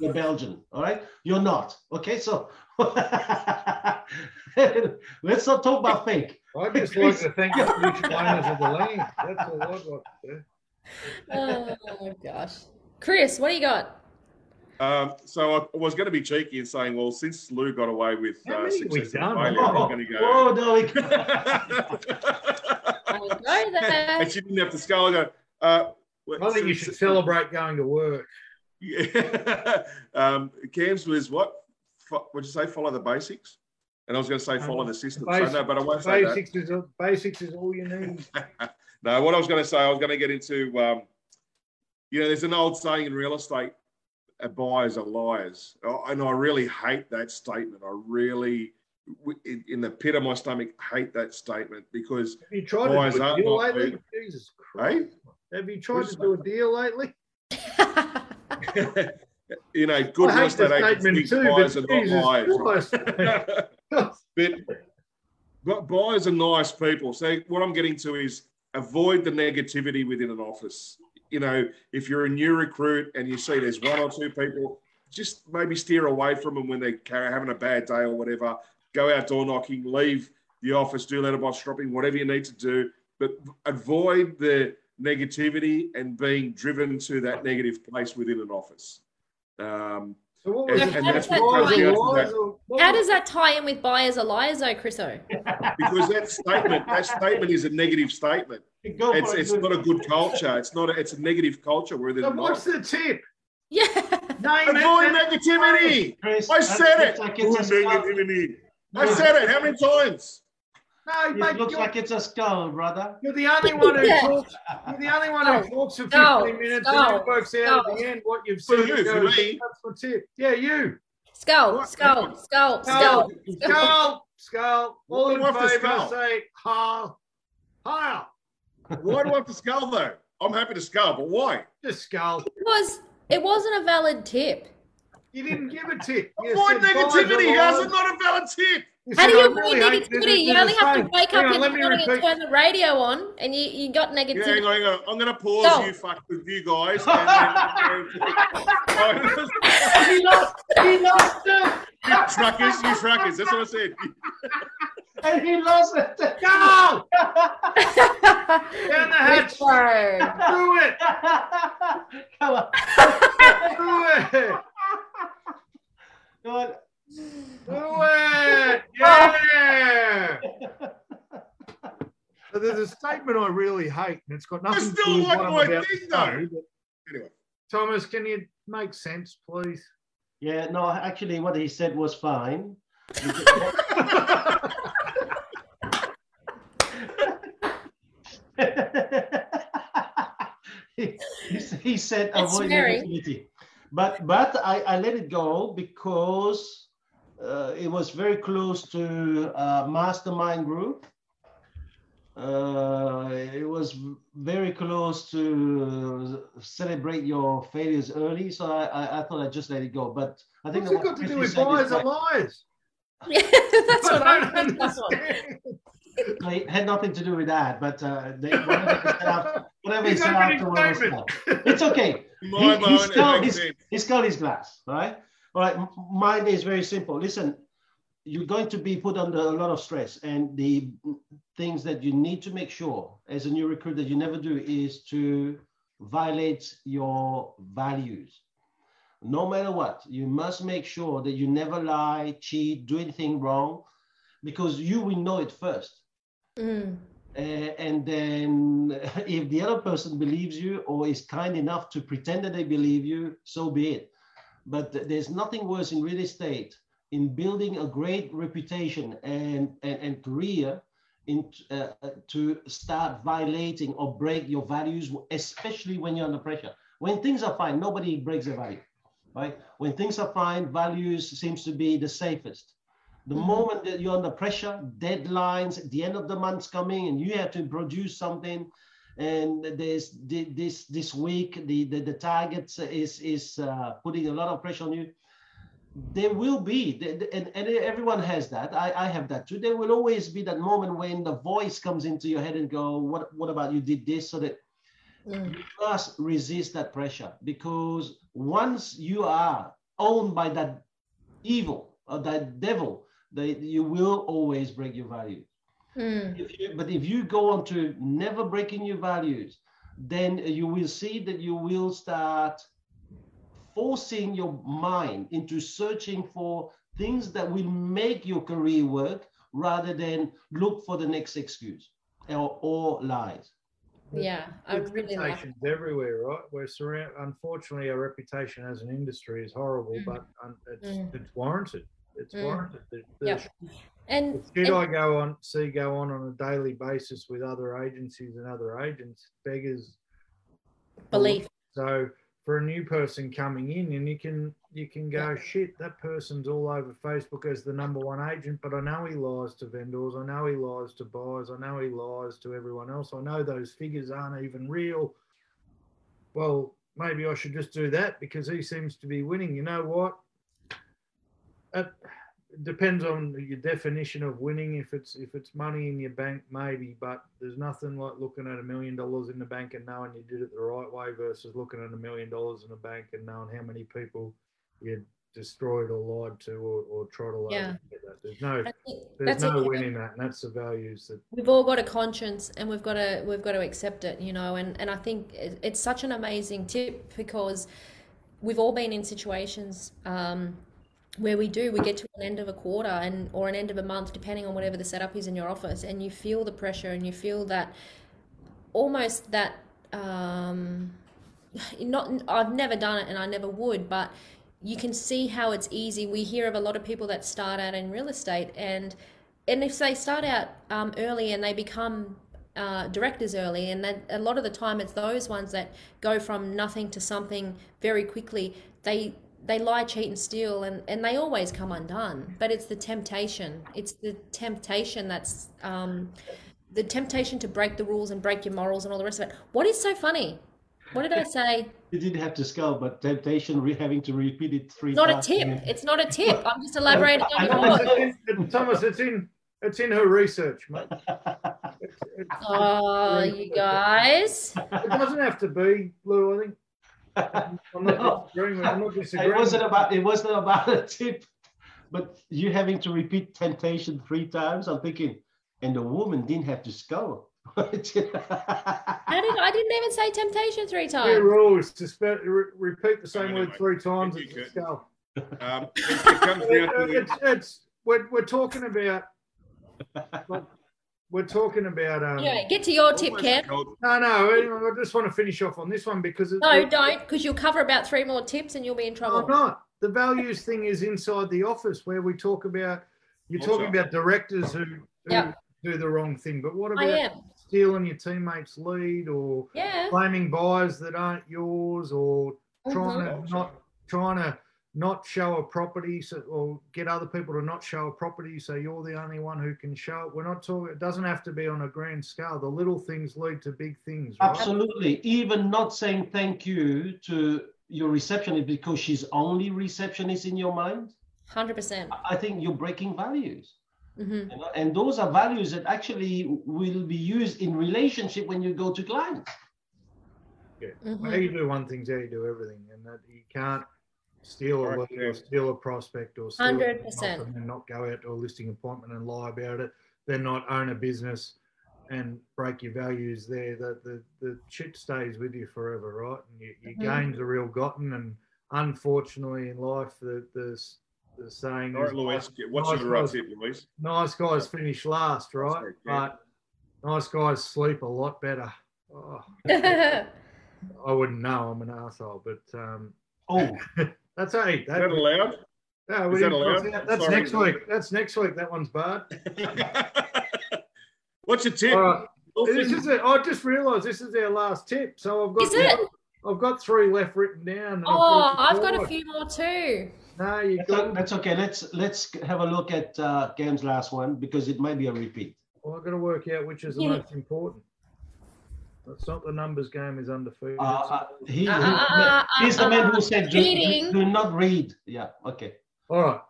You're Belgian, all right? You're not. Okay, so let's not talk about fake.
I'd just like to thank the future owners of the land. That's all I'd like to do.
Oh my gosh. Chris, what do you got?
Um, so I was going to be cheeky and saying, well, since Lou got away with
How
uh,
many we
success and
done?
failure, I'm going to go.
Oh, no, we
I'll go there.
and she didn't have to skull. I go. Uh,
I think you should celebrate going to work.
Yeah. um, Cam's was what? Fo- What'd you say? Follow the basics. And I was going to say follow the system. So no, but I won't say that.
Basics is, basics is all you need.
no, what I was going to say, I was going to get into, um, you know, there's an old saying in real estate, uh, buyers are liars. And I really hate that statement. I really, in, in the pit of my stomach, hate that statement because,
Have you tried
Boys
to do a deal lately?
big.
Jesus Christ. Have you tried
What's
to do a deal lately?
you know, good
I
real
hate the
estate agents
statement
think
too,
buyers
but
are not
Jesus
liars.
Christ.
but, buyers are nice people. So what I'm getting to is avoid the negativity within an office. You know, if you're a new recruit and you see there's one or two people, just maybe steer away from them when they're having a bad day or whatever. Go out door knocking, leave the office, do letterbox shopping, whatever you need to do, but avoid the negativity and being driven to that negative place within an office. Um,
So what was
And-
it?
and
that's
Lies
what
or
drives you out
lies
to
or-
How does that tie in with buyers are liars, though, Chriso?
because that statement, that statement is a negative statement. It's, it's not a good culture. It's not. A, it's a negative culture where there's
So what's the tip?
Yeah.
Name
Avoid negativity.
Chris,
I said it.
Like it's
Avoid negativity. I said it. How many times?
No,
It
mate,
looks like it's a skull, brother.
you're the only one who talks. You're the only one who talks for 15
Go.
minutes
Go.
and then works out
Go.
at the end what you've
For
said.
who?
and
For me?
That's my tip. Yeah, you.
Skull,
What?
skull, skull, skull.
Skull, skull, skull. All in
do I have to
favour, say ha, ha.
Why do I have to skull though? I'm happy to skull, but why?
Just skull.
It was it wasn't a valid tip.
You didn't give a tip.
Avoid negativity.
are
How's it not a valid tip?
You
How do you
"I
avoid
really hate- there's a-
negativity? You only have to wake
Hang
up
on,
in
let
the morning and turn the radio on, and you, you got
Yeah, hang on, hang on. I'm going to pause
Go.
you, fuck with you guys. And then,
he lost. He lost it.
you truckers, you truckers. That's what I said.
And he lost it.
Go! Down the hatch. Do it.
Come on.
Do it.
Come on.
Do it. Yeah. So there's a statement I really hate, and it's got
I
nothing to
still
do with
like
what I'm
my
about
thing,
to
though.
say.
Anyway.
Thomas, can you make sense, please?
Yeah, no, actually, what he said was fine. he, he, he said avoid
scary.
negativity, but but I, I let it go because uh, it was very close to a mastermind group. Uh, it was very close to celebrate your failures early, so I, I, I thought I'd just let it go. But I think
What's it
that
got to
what
do with
said is
buyers and liars?
Yeah, that's what
I
I'm
don't
thinking. That's what-
understand.
It had nothing to do with that, but uh, they, whatever he said after, whatever he said afterwards, was
statement.
fine. it's okay.
In
he, he's, still, he's, he's got his glass, all right? All right, mine is very simple. Listen, you're going to be put under a lot of stress, and the things that you need to make sure as a new recruit that you never do is to violate your values. No matter what, you must make sure that you never lie, cheat, do anything wrong, because you will know it first.
Mm.
Uh, and then if the other person believes you or is kind enough to pretend that they believe you, so be it. But there's nothing worse in real estate in building a great reputation and, and, and career in, uh, uh, to start violating or break your values, especially when you're under pressure. When things are fine, nobody breaks their value, right? When things are fine, values seems to be the safest. The
Mhm.
moment that you're under pressure, deadlines, the end of the month's coming, and you have to produce something, and there's thi- this this week the the, the targets is is uh, putting a lot of pressure on you. There will be, and, and everyone has that. I, I have that too. There will always be that moment when the voice comes into your head and go, "What what about you did this?" So that
Mm.
you must resist that pressure because once you are owned by that evil or that devil, they, you will always break your values.
Mm.
If you, but if you go on to never breaking your values, then you will see that you will start forcing your mind into searching for things that will make your career work rather than look for the next excuse or, or lies.
Yeah, I
It's
really like.
reputations everywhere, right? We're surround. Unfortunately, our reputation as an industry is horrible,
Mm.
but um, it's
Mm.
it's warranted. It's
Mm.
warranted. The, the
Yep. And,
should
and-
I go on see go on on a daily basis with other agencies and other agents beggars
belief.
So for a new person coming in, and you can you can go shit. That person's all over Facebook as the number one agent, but I know he lies to vendors. I know he lies to buyers. I know he lies to everyone else. I know those figures aren't even real. Well, maybe I should just do that because he seems to be winning. You know what? It depends on your definition of winning. If it's if it's money in your bank, maybe, but there's nothing like looking at a million dollars in the bank and knowing you did it the right way versus looking at a million dollars in the bank and knowing how many people you destroyed or lied to or, or tried to lie.
Yeah.
get. There's no there's no
it.
win that, and that's the values that
we've all got a conscience and we've got to we've got to accept it you know and and i think it's such an amazing tip because we've all been in situations um, where we do we get to an end of a quarter and or an end of a month depending on whatever the setup is in your office and you feel the pressure and you feel that almost that um, not I've never done it and I never would, but you can see how it's easy. We hear of a lot of people that start out in real estate and and if they start out um, early and they become uh, directors early, and a lot of the time it's those ones that go from nothing to something very quickly. They they lie, cheat, and steal, and, and they always come undone. But it's the temptation. It's the temptation that's um, the temptation to break the rules and break your morals and all the rest of it. What is so funny? What did I say?
You didn't have to skull, but temptation, re- having to repeat it three times.
Not a
times.
tip. It's not a tip. I'm just elaborating on
Thomas,
yours.
it's in, Thomas, it's in it's in her research, mate. It's, it's,
Oh, you guys.
it doesn't have to be, Lou. I think I'm not
No.
disagreeing. With, I'm not disagreeing.
it wasn't about it wasn't about a tip, but you having to repeat temptation three times. I'm thinking, and the woman didn't have to skull.
How didn't. I didn't even say temptation three
Two
times.
rules to spe- re- repeat the same
Anyway,
word three times.
you
It's a
Um, it, it comes down to
It's, it's we're, we're talking about we're talking about um
Anyway, get to your tip,
almost
Ken.
no no I just want to finish off on this one because it,
No,
it-
don't, because you'll cover about three more tips and you'll be in trouble.
I'm not the values thing is inside the office where we talk about. You're
Also.
talking about directors who, who
Yeah.
do the wrong thing, but what
I
about
am.
stealing your teammates' lead or
Yeah.
claiming buys that aren't yours or trying
Mhm.
to not trying to not show a property so, or get other people to not show a property so you're the only one who can show it. We're not talking it doesn't have to be on a grand scale. The little things lead to big things, right?
Absolutely. Even not saying thank you to your receptionist because she's only receptionist in your mind.
100%.
I think you're breaking values.
hmm
you know, and those are values that actually will be used in relationship when you go to clients.
hmm
How you do one thing's how you do everything, and that you can't steal a
Correct,
lead or steal a prospect or steal a
100%.
and not go out to a listing appointment and lie about it. Then not own a business and break your values there. The the, the shit stays with you forever, right? And your, your
Mhm.
gains are real gotten, and unfortunately in life, the the, the saying
All
is
right, Louise, what's
nice
your right
guys-
tip, Louise?
nice guys finish last, right?
right, yeah.
But nice guys sleep a lot better. Oh, I wouldn't know. I'm an asshole, but um,
Oh,
that's hey.
Is that allowed?
no, we
is that
didn't
allowed?
that. That's
Sorry.
next week. That's next week. That one's bad.
What's your tip?
All right. This is it. I just realised this is our last tip. So I've got.
Is it?
I've got three left written down.
Oh,
I've
I've got a few more too.
No, you
that's,
got.
that's okay. Let's let's have a look at uh, Cam's last one because it might be a repeat.
Well, I've got to work out which is the
Yeah.
most important. It's not the numbers game is undefeated.
Uh, uh, he,
Uh,
he-
uh, uh,
he's the
uh,
man who said do,
reading.
do not read. Yeah, okay.
All right.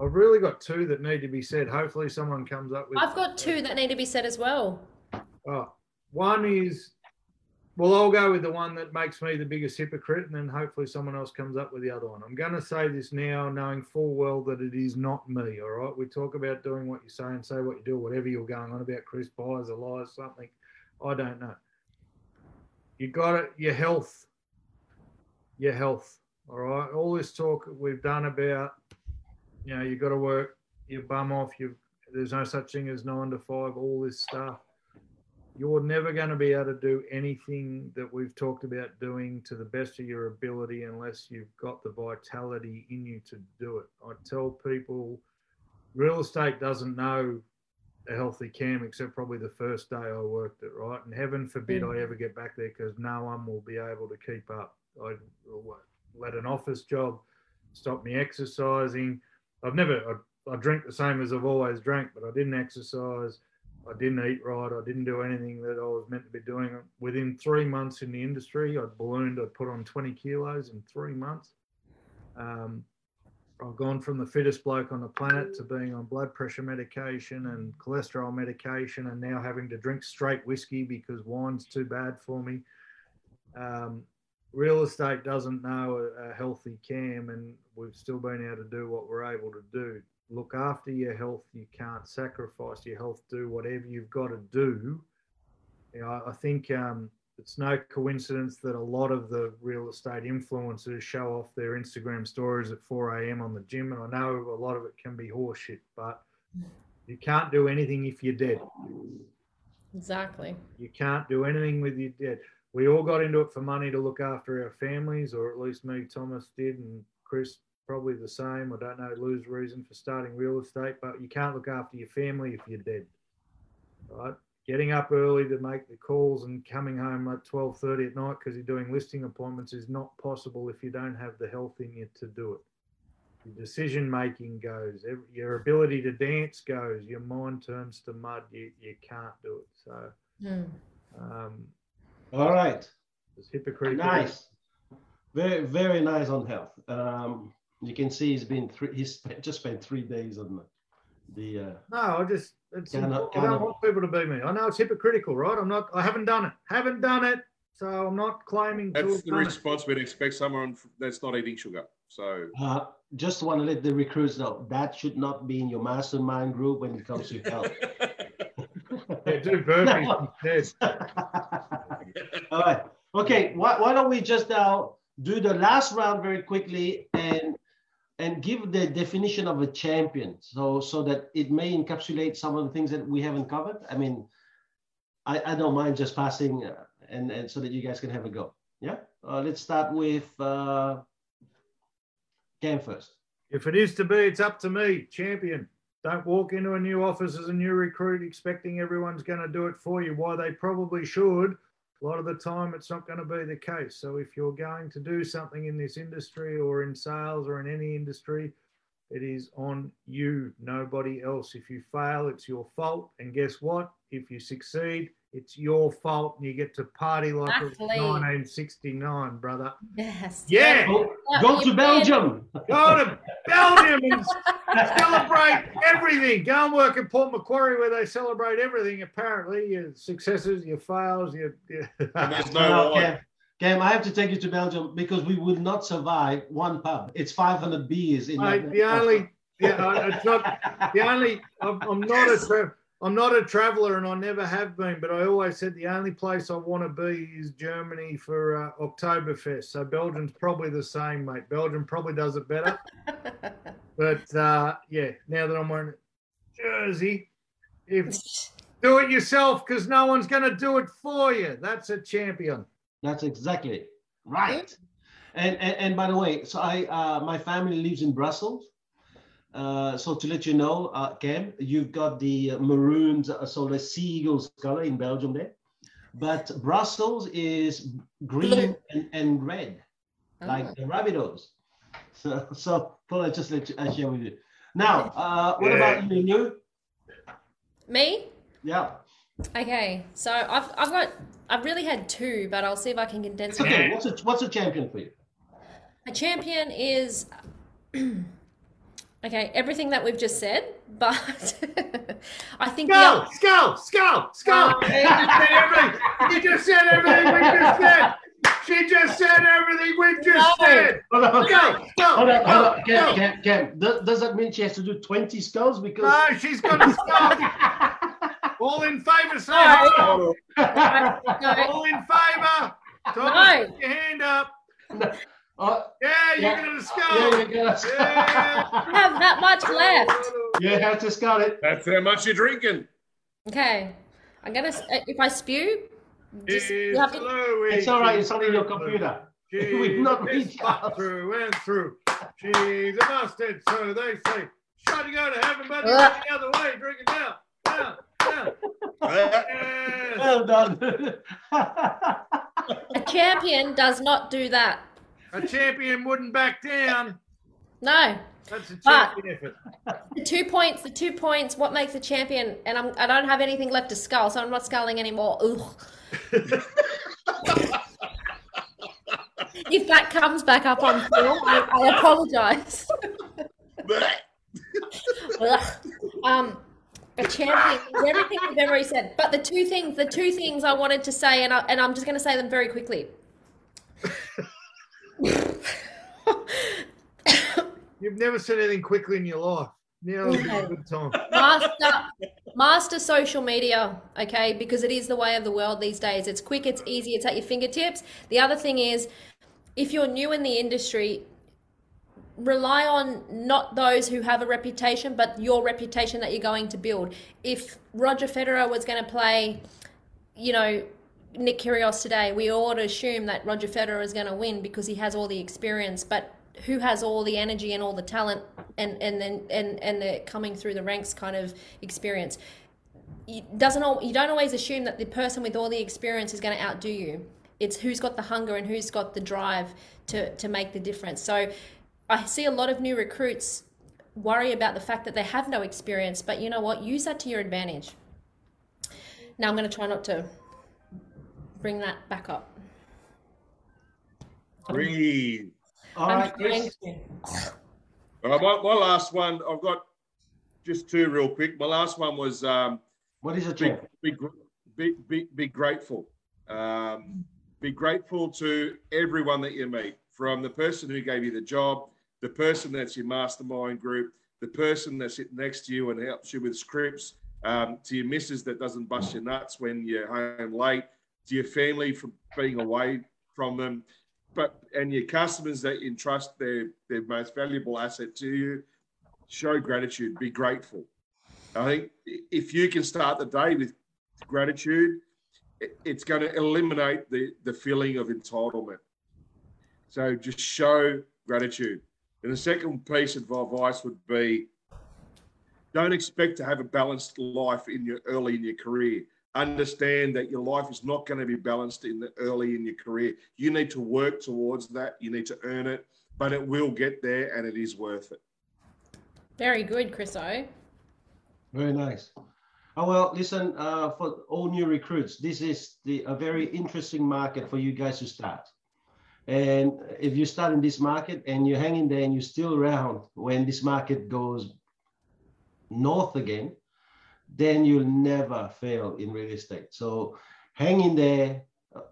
I've really got two that need to be said. Hopefully, someone comes up with.
I've got two that need to be said as well.
Oh, one is, well, I'll go with the one that makes me the biggest hypocrite, and then hopefully someone else comes up with the other one. I'm going to say this now, knowing full well that it is not me. All right, we talk about doing what you say and say what you do, whatever you're going on about. Chris buys a lie, or something. I don't know. You got it. Your health. Your health. All right. All this talk we've done about, you know, you got to work your bum off. You there's no such thing as nine to five. All this stuff you're never going to be able to do anything that we've talked about doing to the best of your ability unless you've got the vitality in you to do it. I tell people real estate doesn't know a healthy cam except probably the first day I worked it, right? And heaven forbid I mm. ever get back there because no one will be able to keep up. I let an office job stop me exercising. I've never, I, I drink the same as I've always drank, but I didn't exercise. I didn't eat right. I didn't do anything that I was meant to be doing. Within three months in the industry, I ballooned. I put on 20 kilos in three months. Um, I've gone from the fittest bloke on the planet to being on blood pressure medication and cholesterol medication, and now having to drink straight whiskey because wine's too bad for me. Um, real estate doesn't know a, a healthy cam, and we've still been able to do what we're able to do look after your health. You can't sacrifice your health. Do whatever you've got to do. You know, I think um, it's no coincidence that a lot of the real estate influencers show off their Instagram stories at 4 a.m. on the gym, and I know a lot of it can be horseshit, but you can't do anything if you're dead.
Exactly.
You can't do anything with your dead. We all got into it for money to look after our families, or at least me, Thomas did, and Chris probably the same. I don't know Lou's reason for starting real estate, but you can't look after your family if you're dead. Right? Getting up early to make the calls and coming home at 12:30 at night because you're doing listing appointments is not possible if you don't have the health in you to do it. Your decision making goes, your ability to dance goes, your mind turns to mud. You you can't do it. So
Hmm.
um,
All right.
it's hypocritical.
Nice. Very, very nice on health. Um, you can see he's been three, he's spent, just spent three days on the, the uh,
No, I just it's
Cannot-
I don't
cannot-
want people to be me. I know it's hypocritical, right? I'm not. I haven't done it. Haven't done it. So I'm not claiming
That's
have
the
done it.
response we'd expect someone that's not eating sugar. So
Uh, just want to let the recruits know that should not be in your mastermind group when it comes to health.
Yeah, do burpees instead.
All right. Okay. Why, why don't we just now do the last round very quickly and and give the definition of a champion, so so that it may encapsulate some of the things that we haven't covered. I mean, I, I don't mind just passing uh, and and so that you guys can have a go. Yeah. Uh, let's start with uh, Cam first.
If it is to be, it's up to me, champion. Don't walk into a new office as a new recruit expecting everyone's going to do it for you. Why they probably should. A lot of the time, it's not going to be the case. So, if you're going to do something in this industry or in sales or in any industry, it is on you, nobody else. If you fail, it's your fault. And guess what? If you succeed, it's your fault and you get to party like it was 1969, brother.
Yes.
Yeah,
Go,
Yeah,
go
you
to. Belgium.
go to Belgium and celebrate everything. Go and work at Port Macquarie where they celebrate everything, apparently. Your successes, your fails, your. your...
There's
No,
no.
Cam, Cam, I have to take you to Belgium because we would not survive one pub. It's 500 beers in
Mate, the only, yeah, I- it's not the only. I'm, I'm not a tra- I'm not a traveller, and I never have been. But I always said the only place I want to be is Germany for uh, Oktoberfest. So Belgium's probably the same, mate. Belgium probably does it better. But uh, yeah, now that I'm wearing a jersey, if do it yourself because no one's going to do it for you. That's a champion.
That's exactly right. And, and and by the way, so I uh, my family lives in Brussels. Uh, so to let you know, uh, Cam, you've got the uh, maroons, uh, so the seagulls color in Belgium there, but Brussels is green and, and red,
Oh.
like the Rabbitohs. So so thought I just let you I share with you. Now, uh, what about you, New?
Me?
Yeah.
Okay, so I've I've got I've really had two, but I'll see if I can condense
It's
it.
okay. What's a what's a champion for you?
A champion is okay, everything that we've just said, but I think the
Go,
oth-
skull, skull, skull.
Oh,
You just said everything. You just said everything we just said. She just said everything we just
No.
said.
Hold on,
Go, go,
hold on, hold
go,
on. Cam,
go.
Cam, Cam. Does, does that mean she has to do 20 skulls? Because
No, she's got a skull. All in favour, say
No.
aye.
Oh,
no,
All in favour. Thomas,
No.
your hand up.
Oh,
Yeah, you
Yeah.
got a
yeah,
skull.
you got
Yeah.
I have that much left.
Yeah, have just got it.
that's how much you're drinking.
Okay, I'm gonna if I spew, just you
It's
have to.
Louis.
It's all right. It's only your computer.
She's
We've not
a
reached
spot
out.
through and through. She's a mustard, so they say. Try to go to heaven, but you
Ugh.
went the other way. Drink it down, down, down.
Uh,
Yes.
Well done.
A champion does not do that.
A champion wouldn't back down.
No,
That's a champion effort.
the two points. The two points. What makes a champion? And I'm. I don't have anything left to skull, so I'm not sculling anymore. Ugh. if that comes back up on film, I, I apologize. Um, a champion is everything we've ever said. But the two things, the two things I wanted to say, and I, and I'm just going to say them very quickly.
You've never said anything quickly in your life. Now would be a good time.
master master social media okay? Because it is the way of the world these days. It's quick it's easy it's at your fingertips. The other thing is if you're new in the industry rely on not those who have a reputation but your reputation that you're going to build. If roger federer was going to play you know Nick Kyrgios today, we to assume that Roger Federer is going to win because he has all the experience. But who has all the energy and all the talent and and then and and the coming through the ranks kind of experience? You doesn't al- you don't always assume that the person with all the experience is going to outdo you. It's who's got the hunger and who's got the drive to to make the difference. So I see a lot of new recruits worry about the fact that they have no experience, but you know what? Use that to your advantage. Now I'm going to try not to bring that back up.
breathe.
All
I'm
right,
trying
Chris.
All right, my, my last one, I've got just two real quick. My last one was um,
What is it?
be, be, be, be, be grateful. Um, be grateful to everyone that you meet, from the person who gave you the job, the person that's your mastermind group, the person that's sitting next to you and helps you with scripts, um, to your missus that doesn't bust your nuts when you're home late, to your family for being away from them, but and your customers that entrust their their most valuable asset to you. Show gratitude. Be grateful. I think if you can start the day with gratitude, it's going to eliminate the, the feeling of entitlement. So just show gratitude. And the second piece of advice would be don't expect to have a balanced life in your early in your career. Understand that your life is not going to be balanced in the early in your career. You need to work towards that. You need to earn it, but it will get there and it is worth it.
Very good, Chris O.
Very nice. Oh, well, listen, uh, for all new recruits, this is the, a very interesting market for you guys to start. And if you start in this market and you're hanging there and you're still around when this market goes north again, then you'll never fail in real estate. So hang in there.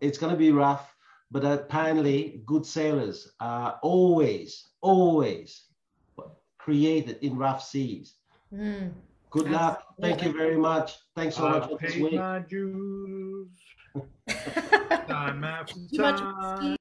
It's going to be rough, but apparently good sailors are always, always created in rough seas.
Mm.
Good luck. Thank you very much. Thanks so much for this
paid
week.
my dues. time after time.
whiskey.